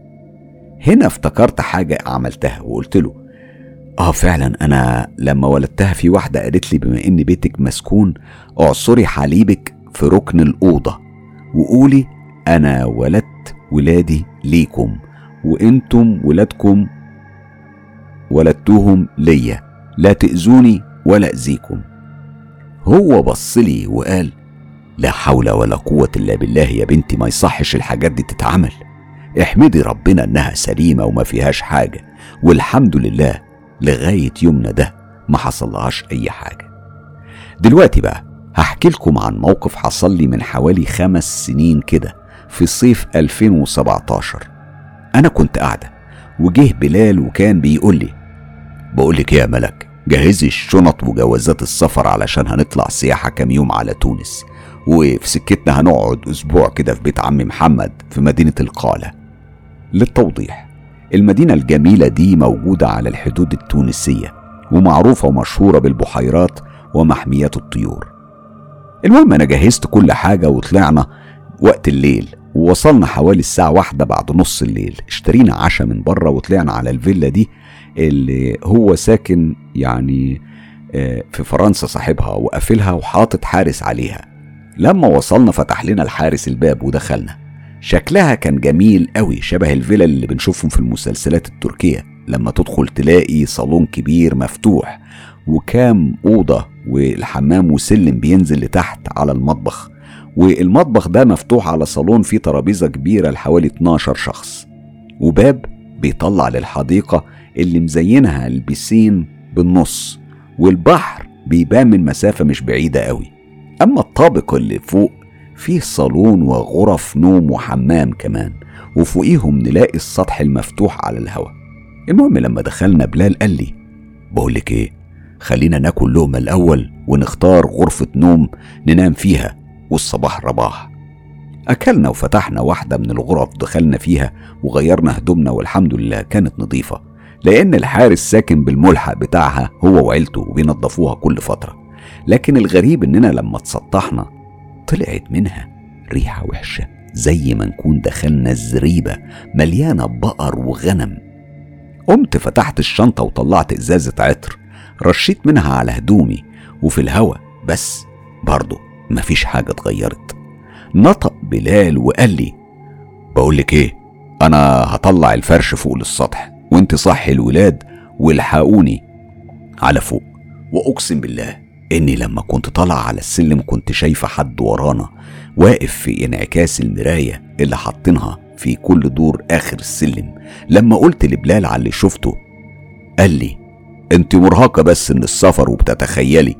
هنا افتكرت حاجة عملتها وقلت له آه فعلا. أنا لما ولدتها في واحدة قالت لي بما إن بيتك مسكون اعصري حليبك في ركن الأوضة وقولي أنا ولدت ولادي ليكم وإنتم ولادكم ولدتوهم ليا. لا تأذوني ولا أذيكم. هو بصلي وقال لا حول ولا قوة إلا بالله يا بنتي ما يصحش الحاجات دي تتعمل. احمدي ربنا إنها سليمة وما فيهاش حاجة والحمد لله لغاية يومنا ده ما حصلهاش أي حاجة. دلوقتي بقى هحكي لكم عن موقف حصل لي من حوالي خمس سنين كده في صيف 2017 أنا كنت قاعدة وجه بلال وكان بيقول لي بقولك يا ملك جهزي الشنط وجوازات السفر علشان هنطلع سياحة كام يوم على تونس وفي سكتنا هنقعد أسبوع كده في بيت عمي محمد في مدينة القالة للتوضيح المدينة الجميلة دي موجودة على الحدود التونسية ومعروفة ومشهورة بالبحيرات ومحميات الطيور. المهم أنا جهزت كل حاجة وطلعنا وقت الليل ووصلنا حوالي الساعة واحدة بعد نص الليل. اشترينا عشاء من بره وطلعنا على الفيلا دي اللي هو ساكن يعني آه، في فرنسا صاحبها وقافلها وحاطط حارس عليها. لما وصلنا فتح لنا الحارس الباب ودخلنا. شكلها كان جميل قوي شبه الفيلا اللي بنشوفهم في المسلسلات التركية لما تدخل تلاقي صالون كبير مفتوح وكام أوضة والحمام وسلم بينزل لتحت على المطبخ والمطبخ ده مفتوح على صالون فيه ترابيزة كبيرة لحوالي 12 شخص وباب بيطلع للحديقة اللي مزينها البسين بالنص والبحر بيبان من مسافة مش بعيدة قوي. أما الطابق اللي فوق فيه صالون وغرف نوم وحمام كمان وفوقيهم نلاقي السطح المفتوح على الهواء المهم لما دخلنا بلال قال لي بقولك إيه خلينا ناكل لقمة الأول ونختار غرفة نوم ننام فيها والصباح رباح. أكلنا وفتحنا واحدة من الغرف دخلنا فيها وغيرنا هدومنا والحمد لله كانت نظيفة لأن الحارس ساكن بالملحق بتاعها هو وعيلته وبينضفوها كل فترة. لكن الغريب إننا لما اتسطحنا طلعت منها ريحة وحشة زي ما نكون دخلنا الزريبة مليانة بقر وغنم. قمت فتحت الشنطة وطلعت إزازة عطر رشيت منها على هدومي وفي الهوا بس برضه مفيش حاجة اتغيرت. نطق بلال وقال لي بقولك إيه أنا هطلع الفرش فوق للسطح وإنت صحي الولاد والحقوني على فوق وأقسم بالله إني لما كنت طالع على السلم كنت شايفه حد ورانا واقف في انعكاس المراية اللي حاطينها في كل دور آخر السلم. لما قلت لبلال على اللي شفته قال لي أنت مرهقة بس من السفر وبتتخيلي.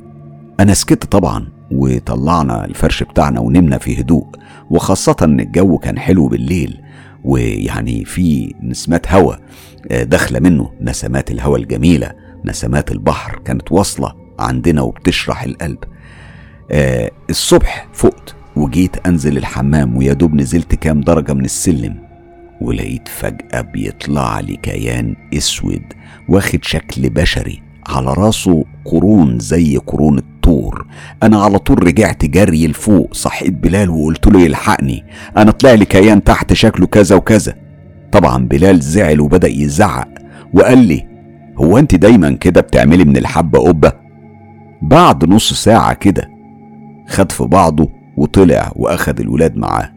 أنا سكت طبعا وطلعنا الفرش بتاعنا ونمنا في هدوء وخاصة إن الجو كان حلو بالليل ويعني في نسمات هوا آه، داخلة منه نسمات الهوا الجميلة نسمات البحر كانت واصلة. عندنا وبتشرح القلب. آه الصبح فقت وجيت أنزل الحمام ويا دوب نزلت كام درجة من السلم ولقيت فجأة بيطلع لي كيان أسود واخد شكل بشري على راسه قرون زي قرون الطور. أنا على طول رجعت جري لفوق صحيت بلال وقلت له يلحقني. أنا طلع لي كيان تحت شكله كذا وكذا. طبعا بلال زعل وبدأ يزعق وقال لي هو أنت دايما كده بتعملي من الحبة قبة؟ بعد نص ساعة كده خد في بعضه وطلع وأخد الولاد معاه.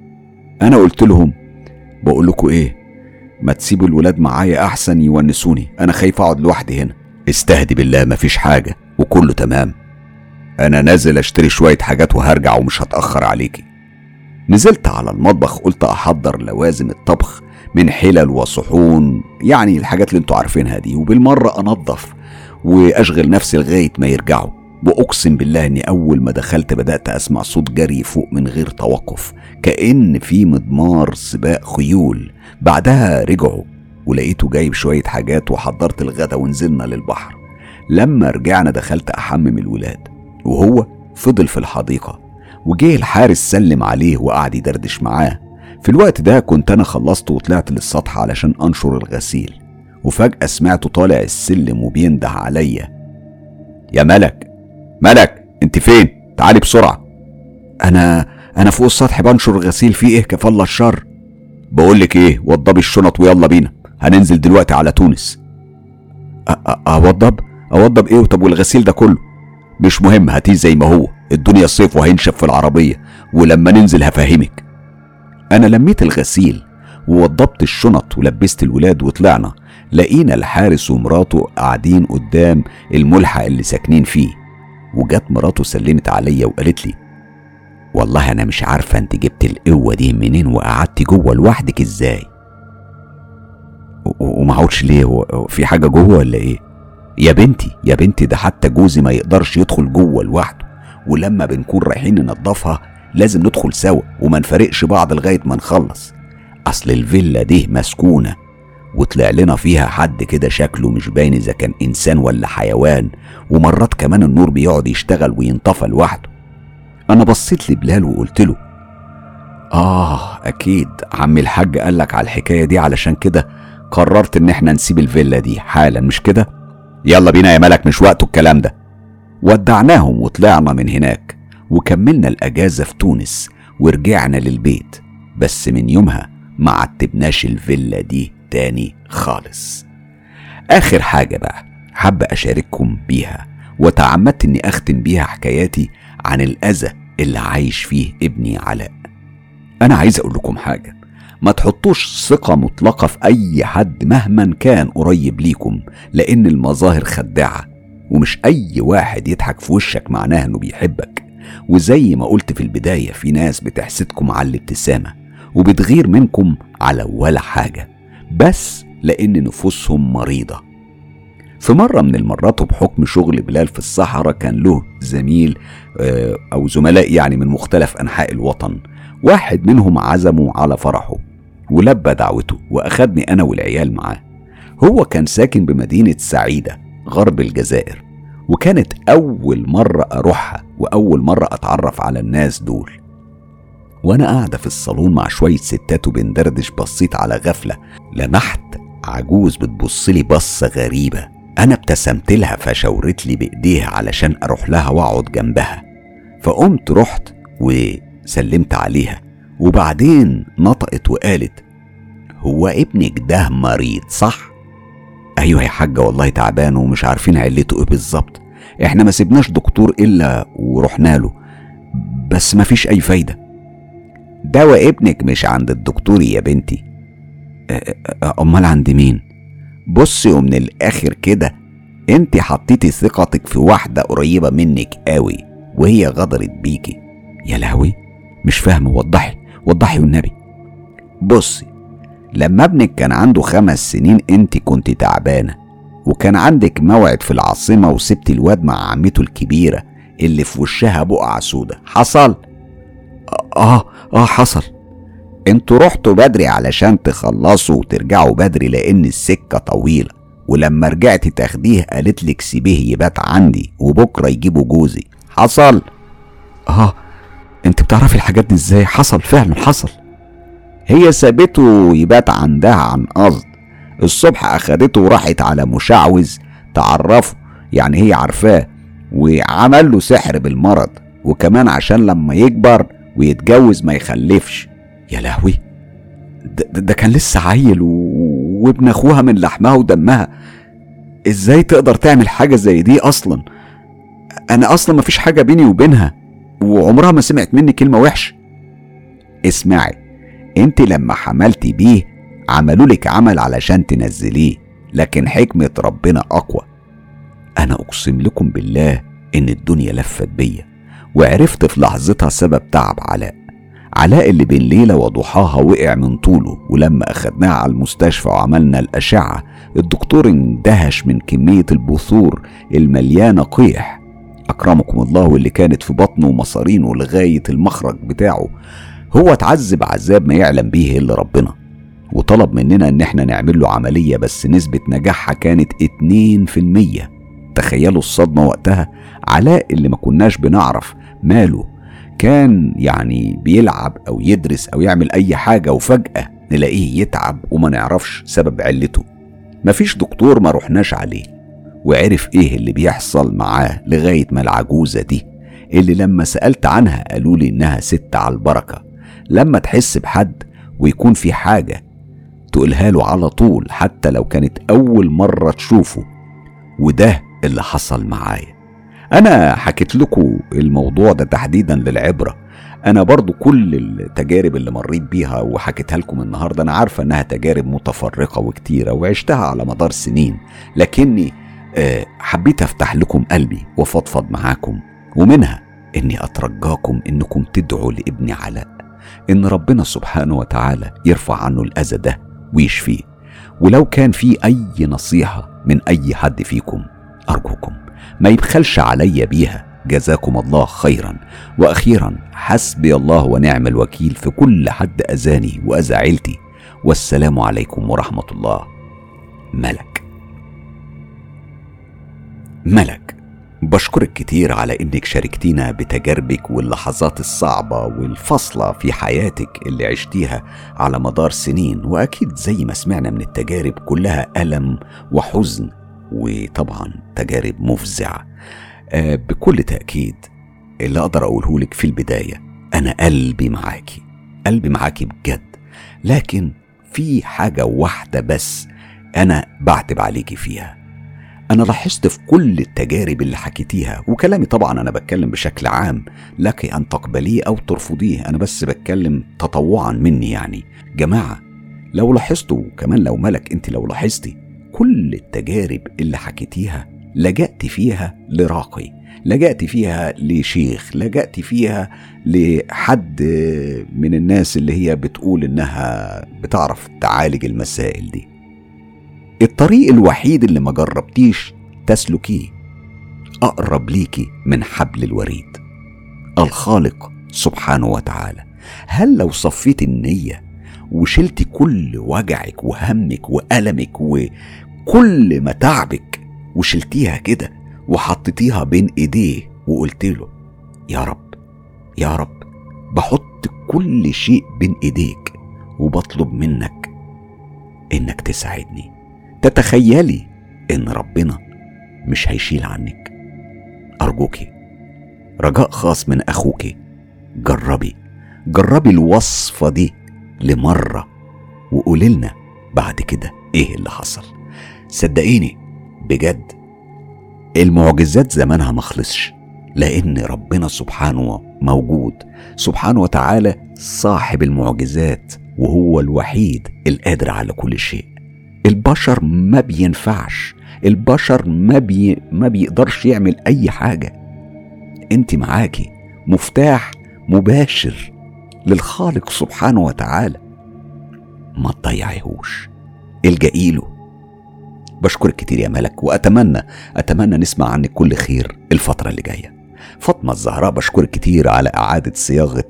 أنا قلت لهم بقول لكم إيه ما تسيبوا الولاد معايا أحسن يونسوني أنا خايف أقعد لوحدي هنا. استهدي بالله مفيش حاجة وكله تمام. أنا نازل أشتري شوية حاجات وهرجع ومش هتأخر عليكي. نزلت على المطبخ قلت أحضر لوازم الطبخ من حلل وصحون يعني الحاجات اللي أنتوا عارفينها دي وبالمرة أنظف وأشغل نفسي لغاية ما يرجعوا. وأقسم بالله إني أول ما دخلت بدأت أسمع صوت جري فوق من غير توقف كأن في مضمار سباق خيول. بعدها رجعوا ولقيته جايب شوية حاجات وحضرت الغدا ونزلنا للبحر. لما رجعنا دخلت احمم الولاد وهو فضل في الحديقة وجه الحارس سلم عليه وقعد يدردش معاه. في الوقت ده كنت أنا خلصت وطلعت للسطح علشان أنشر الغسيل وفجأة سمعته طالع السلم وبينده عليا. يا ملك ملك انت فين؟ تعالي بسرعة. أنا أنا فوق السطح بنشر الغسيل في إيه؟ كفالة الشر؟ بقولك إيه؟ وضبي الشنط ويلا بينا. هننزل دلوقتي على تونس. أوضب؟ أوضب إيه؟ طب والغسيل ده كله؟ مش مهم هاتيه زي ما هو. الدنيا صيف وهينشف في العربية. ولما ننزل هفهمك. أنا لميت الغسيل ووضبت الشنط ولبست الولاد وطلعنا. لقينا الحارس ومراته قاعدين قدام الملحق اللي ساكنين فيه. وجت مراته سلمت عليا وقالت لي والله أنا مش عارفة أنت جبت القوة دي منين وقعدتي جوه لوحدك إزاي؟ ومعودش ليه في حاجة جوه ولا إيه؟ يا بنتي يا بنتي ده حتى جوزي ما يقدرش يدخل جوه لوحده ولما بنكون رايحين ننضفها لازم ندخل سوا وما نفارقش بعض لغاية ما نخلص. أصل الفيلا دي مسكونة. وطلع لنا فيها حد كده شكله مش باين إذا كان إنسان ولا حيوان ومرات كمان النور بيقعد يشتغل وينطفى لوحده. أنا بصيت لبلال وقلت له آه أكيد. عم الحاج قالك على الحكاية دي علشان كده قررت إن إحنا نسيب الفيلا دي حالا مش كده؟ يلا بينا يا ملك مش وقته الكلام ده. ودعناهم وطلعنا من هناك وكملنا الأجازة في تونس ورجعنا للبيت. بس من يومها ما عتبناش الفيلا دي. تاني خالص. آخر حاجة بقى حابة أشارككم بيها وتعمدت إني أختم بيها حكاياتي عن الأذى اللي عايش فيه ابني علاء. أنا عايز أقول لكم حاجة ما تحطوش ثقة مطلقة في أي حد مهما كان قريب ليكم لأن المظاهر خداعة ومش أي واحد يضحك في وشك معناه إنه بيحبك. وزي ما قلت في البداية في ناس بتحسدكم على الابتسامة وبتغير منكم على ولا حاجة. بس لأن نفوسهم مريضة. في مرة من المرات وبحكم شغل بلال في الصحراء كان له زميل آه، أو زملاء يعني من مختلف أنحاء الوطن. واحد منهم عزمه على فرحه ولبى دعوته وأخدني أنا والعيال معاه. هو كان ساكن بمدينة سعيدة غرب الجزائر وكانت أول مرة أروحها وأول مرة أتعرف على الناس دول. وأنا قاعدة في الصالون مع شوية ستات وبندردش بصيت على غفلة لمحت عجوز بتبصلي بصة غريبة. أنا ابتسمت لها فشاورت لي بإيديها علشان أروح لها وأقعد جنبها. فقمت رحت وسلمت عليها. وبعدين نطقت وقالت هو ابنك ده مريض صح؟ أيوه يا حاجة والله تعبان ومش عارفين علته إيه بالظبط. إحنا ما سيبناش دكتور إلا ورحنا له. بس ما فيش أي فايدة. دواء ابنك مش عند الدكتور يا بنتي. أمال عند مين؟ بصي ومن الآخر كده انت حطيتي ثقتك في واحدة قريبة منك قوي وهي غدرت بيكي. يا لهوي مش فاهم وضحي وضحي والنبي. بصي لما ابنك كان عنده خمس سنين انت كنت تعبانة وكان عندك موعد في العاصمة وسبت الواد مع عمته الكبيرة اللي في وشها بقعة سودة. حصل؟ آه آه حصل. أنتوا رحتوا بدري علشان تخلصوا وترجعوا بدري لأن السكة طويلة. ولما رجعت تاخديه قالت لك سيبيه يبات عندي وبكرة يجيبوا جوزي. حصل؟ آه انت بتعرفي الحاجات دي إزاي؟ حصل فعلا حصل. هي سابته يبات عندها عن قصد. الصبح أخدته وراحت على مشعوذ تعرفه يعني هي عارفاه وعمل له سحر بالمرض. وكمان عشان لما يكبر ويتجوز ما يخلفش. يا لهوي. ده, ده كان لسه عيل. وابن أخوها من لحمها ودمها. إزاي تقدر تعمل حاجة زي دي أصلا؟ أنا أصلا مفيش حاجة بيني وبينها وعمرها ما سمعت مني كلمة وحشة. اسمعي أنت لما حملتي بيه عملوا لك عمل علشان تنزليه لكن حكمة ربنا أقوى. أنا أقسم لكم بالله إن الدنيا لفت بيا. وعرفت في لحظتها سبب تعب علاء. علاء اللي بين ليلة وضحاها وقع من طوله ولما أخدناه على المستشفى وعملنا الأشعة الدكتور اندهش من كمية البثور المليانة قيح. أكرمكم الله واللي كانت في بطنه ومصارينه لغاية المخرج بتاعه. هو اتعذب عذاب ما يعلم بيه إلا ربنا. وطلب مننا إن إحنا نعمل له عملية بس نسبة نجاحها كانت 2% تخيلوا الصدمة وقتها. علاء اللي ما كناش بنعرف ماله. كان يعني بيلعب أو يدرس أو يعمل أي حاجة وفجأة نلاقيه يتعب وما نعرفش سبب علته. مفيش دكتور ما رحناش عليه. وعرف إيه اللي بيحصل معاه لغاية ما العجوزة دي؟ اللي لما سألت عنها قالوا لي إنها ست على البركة. لما تحس بحد ويكون في حاجة تقولها له على طول حتى لو كانت أول مرة تشوفه. وده اللي حصل معايا. أنا حكيت لكم الموضوع ده تحديدا للعبرة. أنا برضو كل التجارب اللي مريت بيها وحكيتها لكم النهاردة أنا عارفة إنها تجارب متفرقة وكتيرة وعشتها على مدار سنين لكني آه، حبيت أفتح لكم قلبي وفضفض معاكم ومنها إني أترجاكم إنكم تدعوا لابني علاء إن ربنا سبحانه وتعالى يرفع عنه الأذى ده ويشفيه. ولو كان في أي نصيحة من أي حد فيكم أرجوكم. ما يبخلش عليا بيها. جزاكم الله خيرا. وأخيرا حسبي الله ونعم الوكيل في كل حد أذاني واذى عيلتي والسلام عليكم ورحمة الله. ملك. ملك بشكرك كتير على إنك شاركتينا بتجاربك واللحظات الصعبة والفاصلة في حياتك اللي عشتيها على مدار سنين. وأكيد زي ما سمعنا من التجارب كلها ألم وحزن وطبعا تجارب مفزعة. آه بكل تأكيد اللي أقدر أقوله لك في البداية أنا قلبي معاكي قلبي معاكي بجد. لكن في حاجة واحدة بس أنا بعتب عليكي فيها. أنا لاحظت في كل التجارب اللي حكيتيها وكلامي طبعا أنا بتكلم بشكل عام لك أن تقبليه أو ترفضيه أنا بس بتكلم تطوعا مني يعني. جماعة لو لاحظتوا كمان لو ملك أنت لو لاحظتي كل التجارب اللي حكيتيها لجأت فيها لراقي لجأت فيها لشيخ لجأت فيها لحد من الناس اللي هي بتقول إنها بتعرف تعالج المسائل دي. الطريق الوحيد اللي ما جربتيش تسلكيه أقرب ليكي من حبل الوريد الخالق سبحانه وتعالى. هل لو صفيت النية وشلتي كل وجعك وهمك وألمك وكل متاعبك وشلتيها كده وحطيتيها بين ايديه وقلت له يا رب يا رب بحط كل شيء بين ايديك وبطلب منك انك تساعدني. تتخيلي ان ربنا مش هيشيل عنك. ارجوكي رجاء خاص من اخوكي جربي جربي الوصفة دي لمرة وقولي لنا بعد كده إيه اللي حصل. صدقيني بجد. المعجزات زمانها مخلصش لأن ربنا سبحانه موجود. سبحانه وتعالى صاحب المعجزات وهو الوحيد القادر على كل شيء. البشر ما بينفعش البشر ما, بي ما بيقدرش يعمل أي حاجة. أنت معاكي مفتاح مباشر للخالق سبحانه وتعالى. ما تضيعيهوش. الجئي له بشكرك كتير يا ملك وأتمنى أتمنى نسمع عنك كل خير الفترة اللي جاية. فاطمة الزهراء بشكرك كتير على إعادة صياغة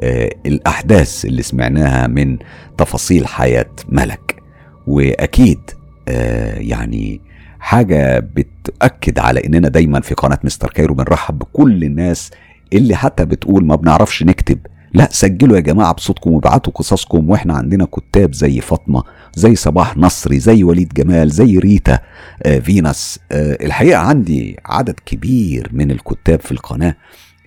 آه الأحداث اللي سمعناها من تفاصيل حياة ملك. وأكيد آه يعني حاجة بتاكد على إننا دايما في قناة مستر كايرو بنرحب بكل الناس اللي حتى بتقول ما بنعرفش نكتب. لا سجلوا يا جماعة بصوتكم وابعتوا قصصكم وإحنا عندنا كتاب زي فاطمة زي صباح نصري زي وليد جمال زي ريتا آه فينس. آه الحقيقة عندي عدد كبير من الكتاب في القناة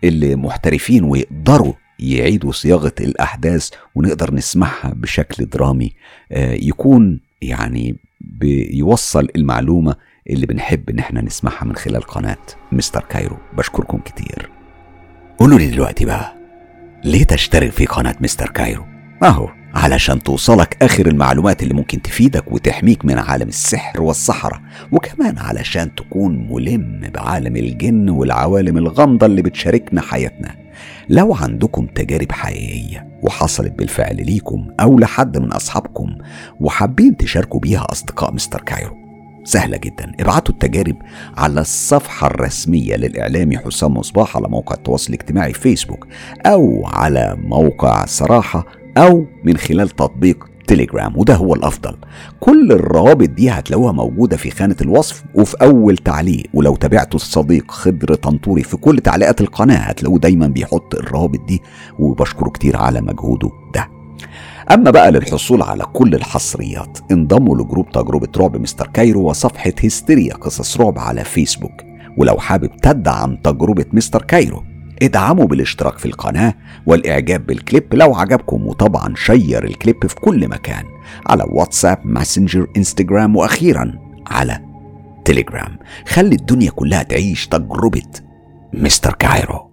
اللي محترفين ويقدروا يعيدوا صياغة الأحداث ونقدر نسمعها بشكل درامي. آه يكون يعني بيوصل المعلومة اللي بنحب إن إحنا نسمعها من خلال قناة مستر كايرو. بشكركم كتير. قولوا لي دلوقتي بقى. ليه تشترك في قناة مستر كايرو؟ أهو علشان توصلك آخر المعلومات اللي ممكن تفيدك وتحميك من عالم السحر والسحرة وكمان علشان تكون ملم بعالم الجن والعوالم الغامضة اللي بتشاركنا حياتنا لو عندكم تجارب حقيقية وحصلت بالفعل ليكم أو لحد من أصحابكم وحابين تشاركوا بيها أصدقاء مستر كايرو سهلة جدا. ابعتوا التجارب على الصفحة الرسمية للإعلامي حسام مصباح على موقع التواصل الاجتماعي فيسبوك أو على موقع صراحة أو من خلال تطبيق تليجرام وده هو الأفضل. كل الروابط دي هتلاقوها موجودة في خانة الوصف وفي أول تعليق ولو تابعتوا الصديق خضر طنطوري في كل تعليقات القناة هتلاقوه دايما بيحط الروابط دي وبشكره كتير على مجهوده ده. أما بقى للحصول على كل الحصريات انضموا ل group تجربة رعب مستر كايرو وصفحة هستيريا قصص رعب على فيسبوك. ولو حابب تدعم تجربة مستر كايرو ادعموا بالاشتراك في القناة والإعجاب بالكليب لو عجبكم. وطبعا share الكليب في كل مكان على واتساب ماسنجر إنستجرام وأخيرا على تليجرام خلي الدنيا كلها تعيش تجربة مستر كايرو.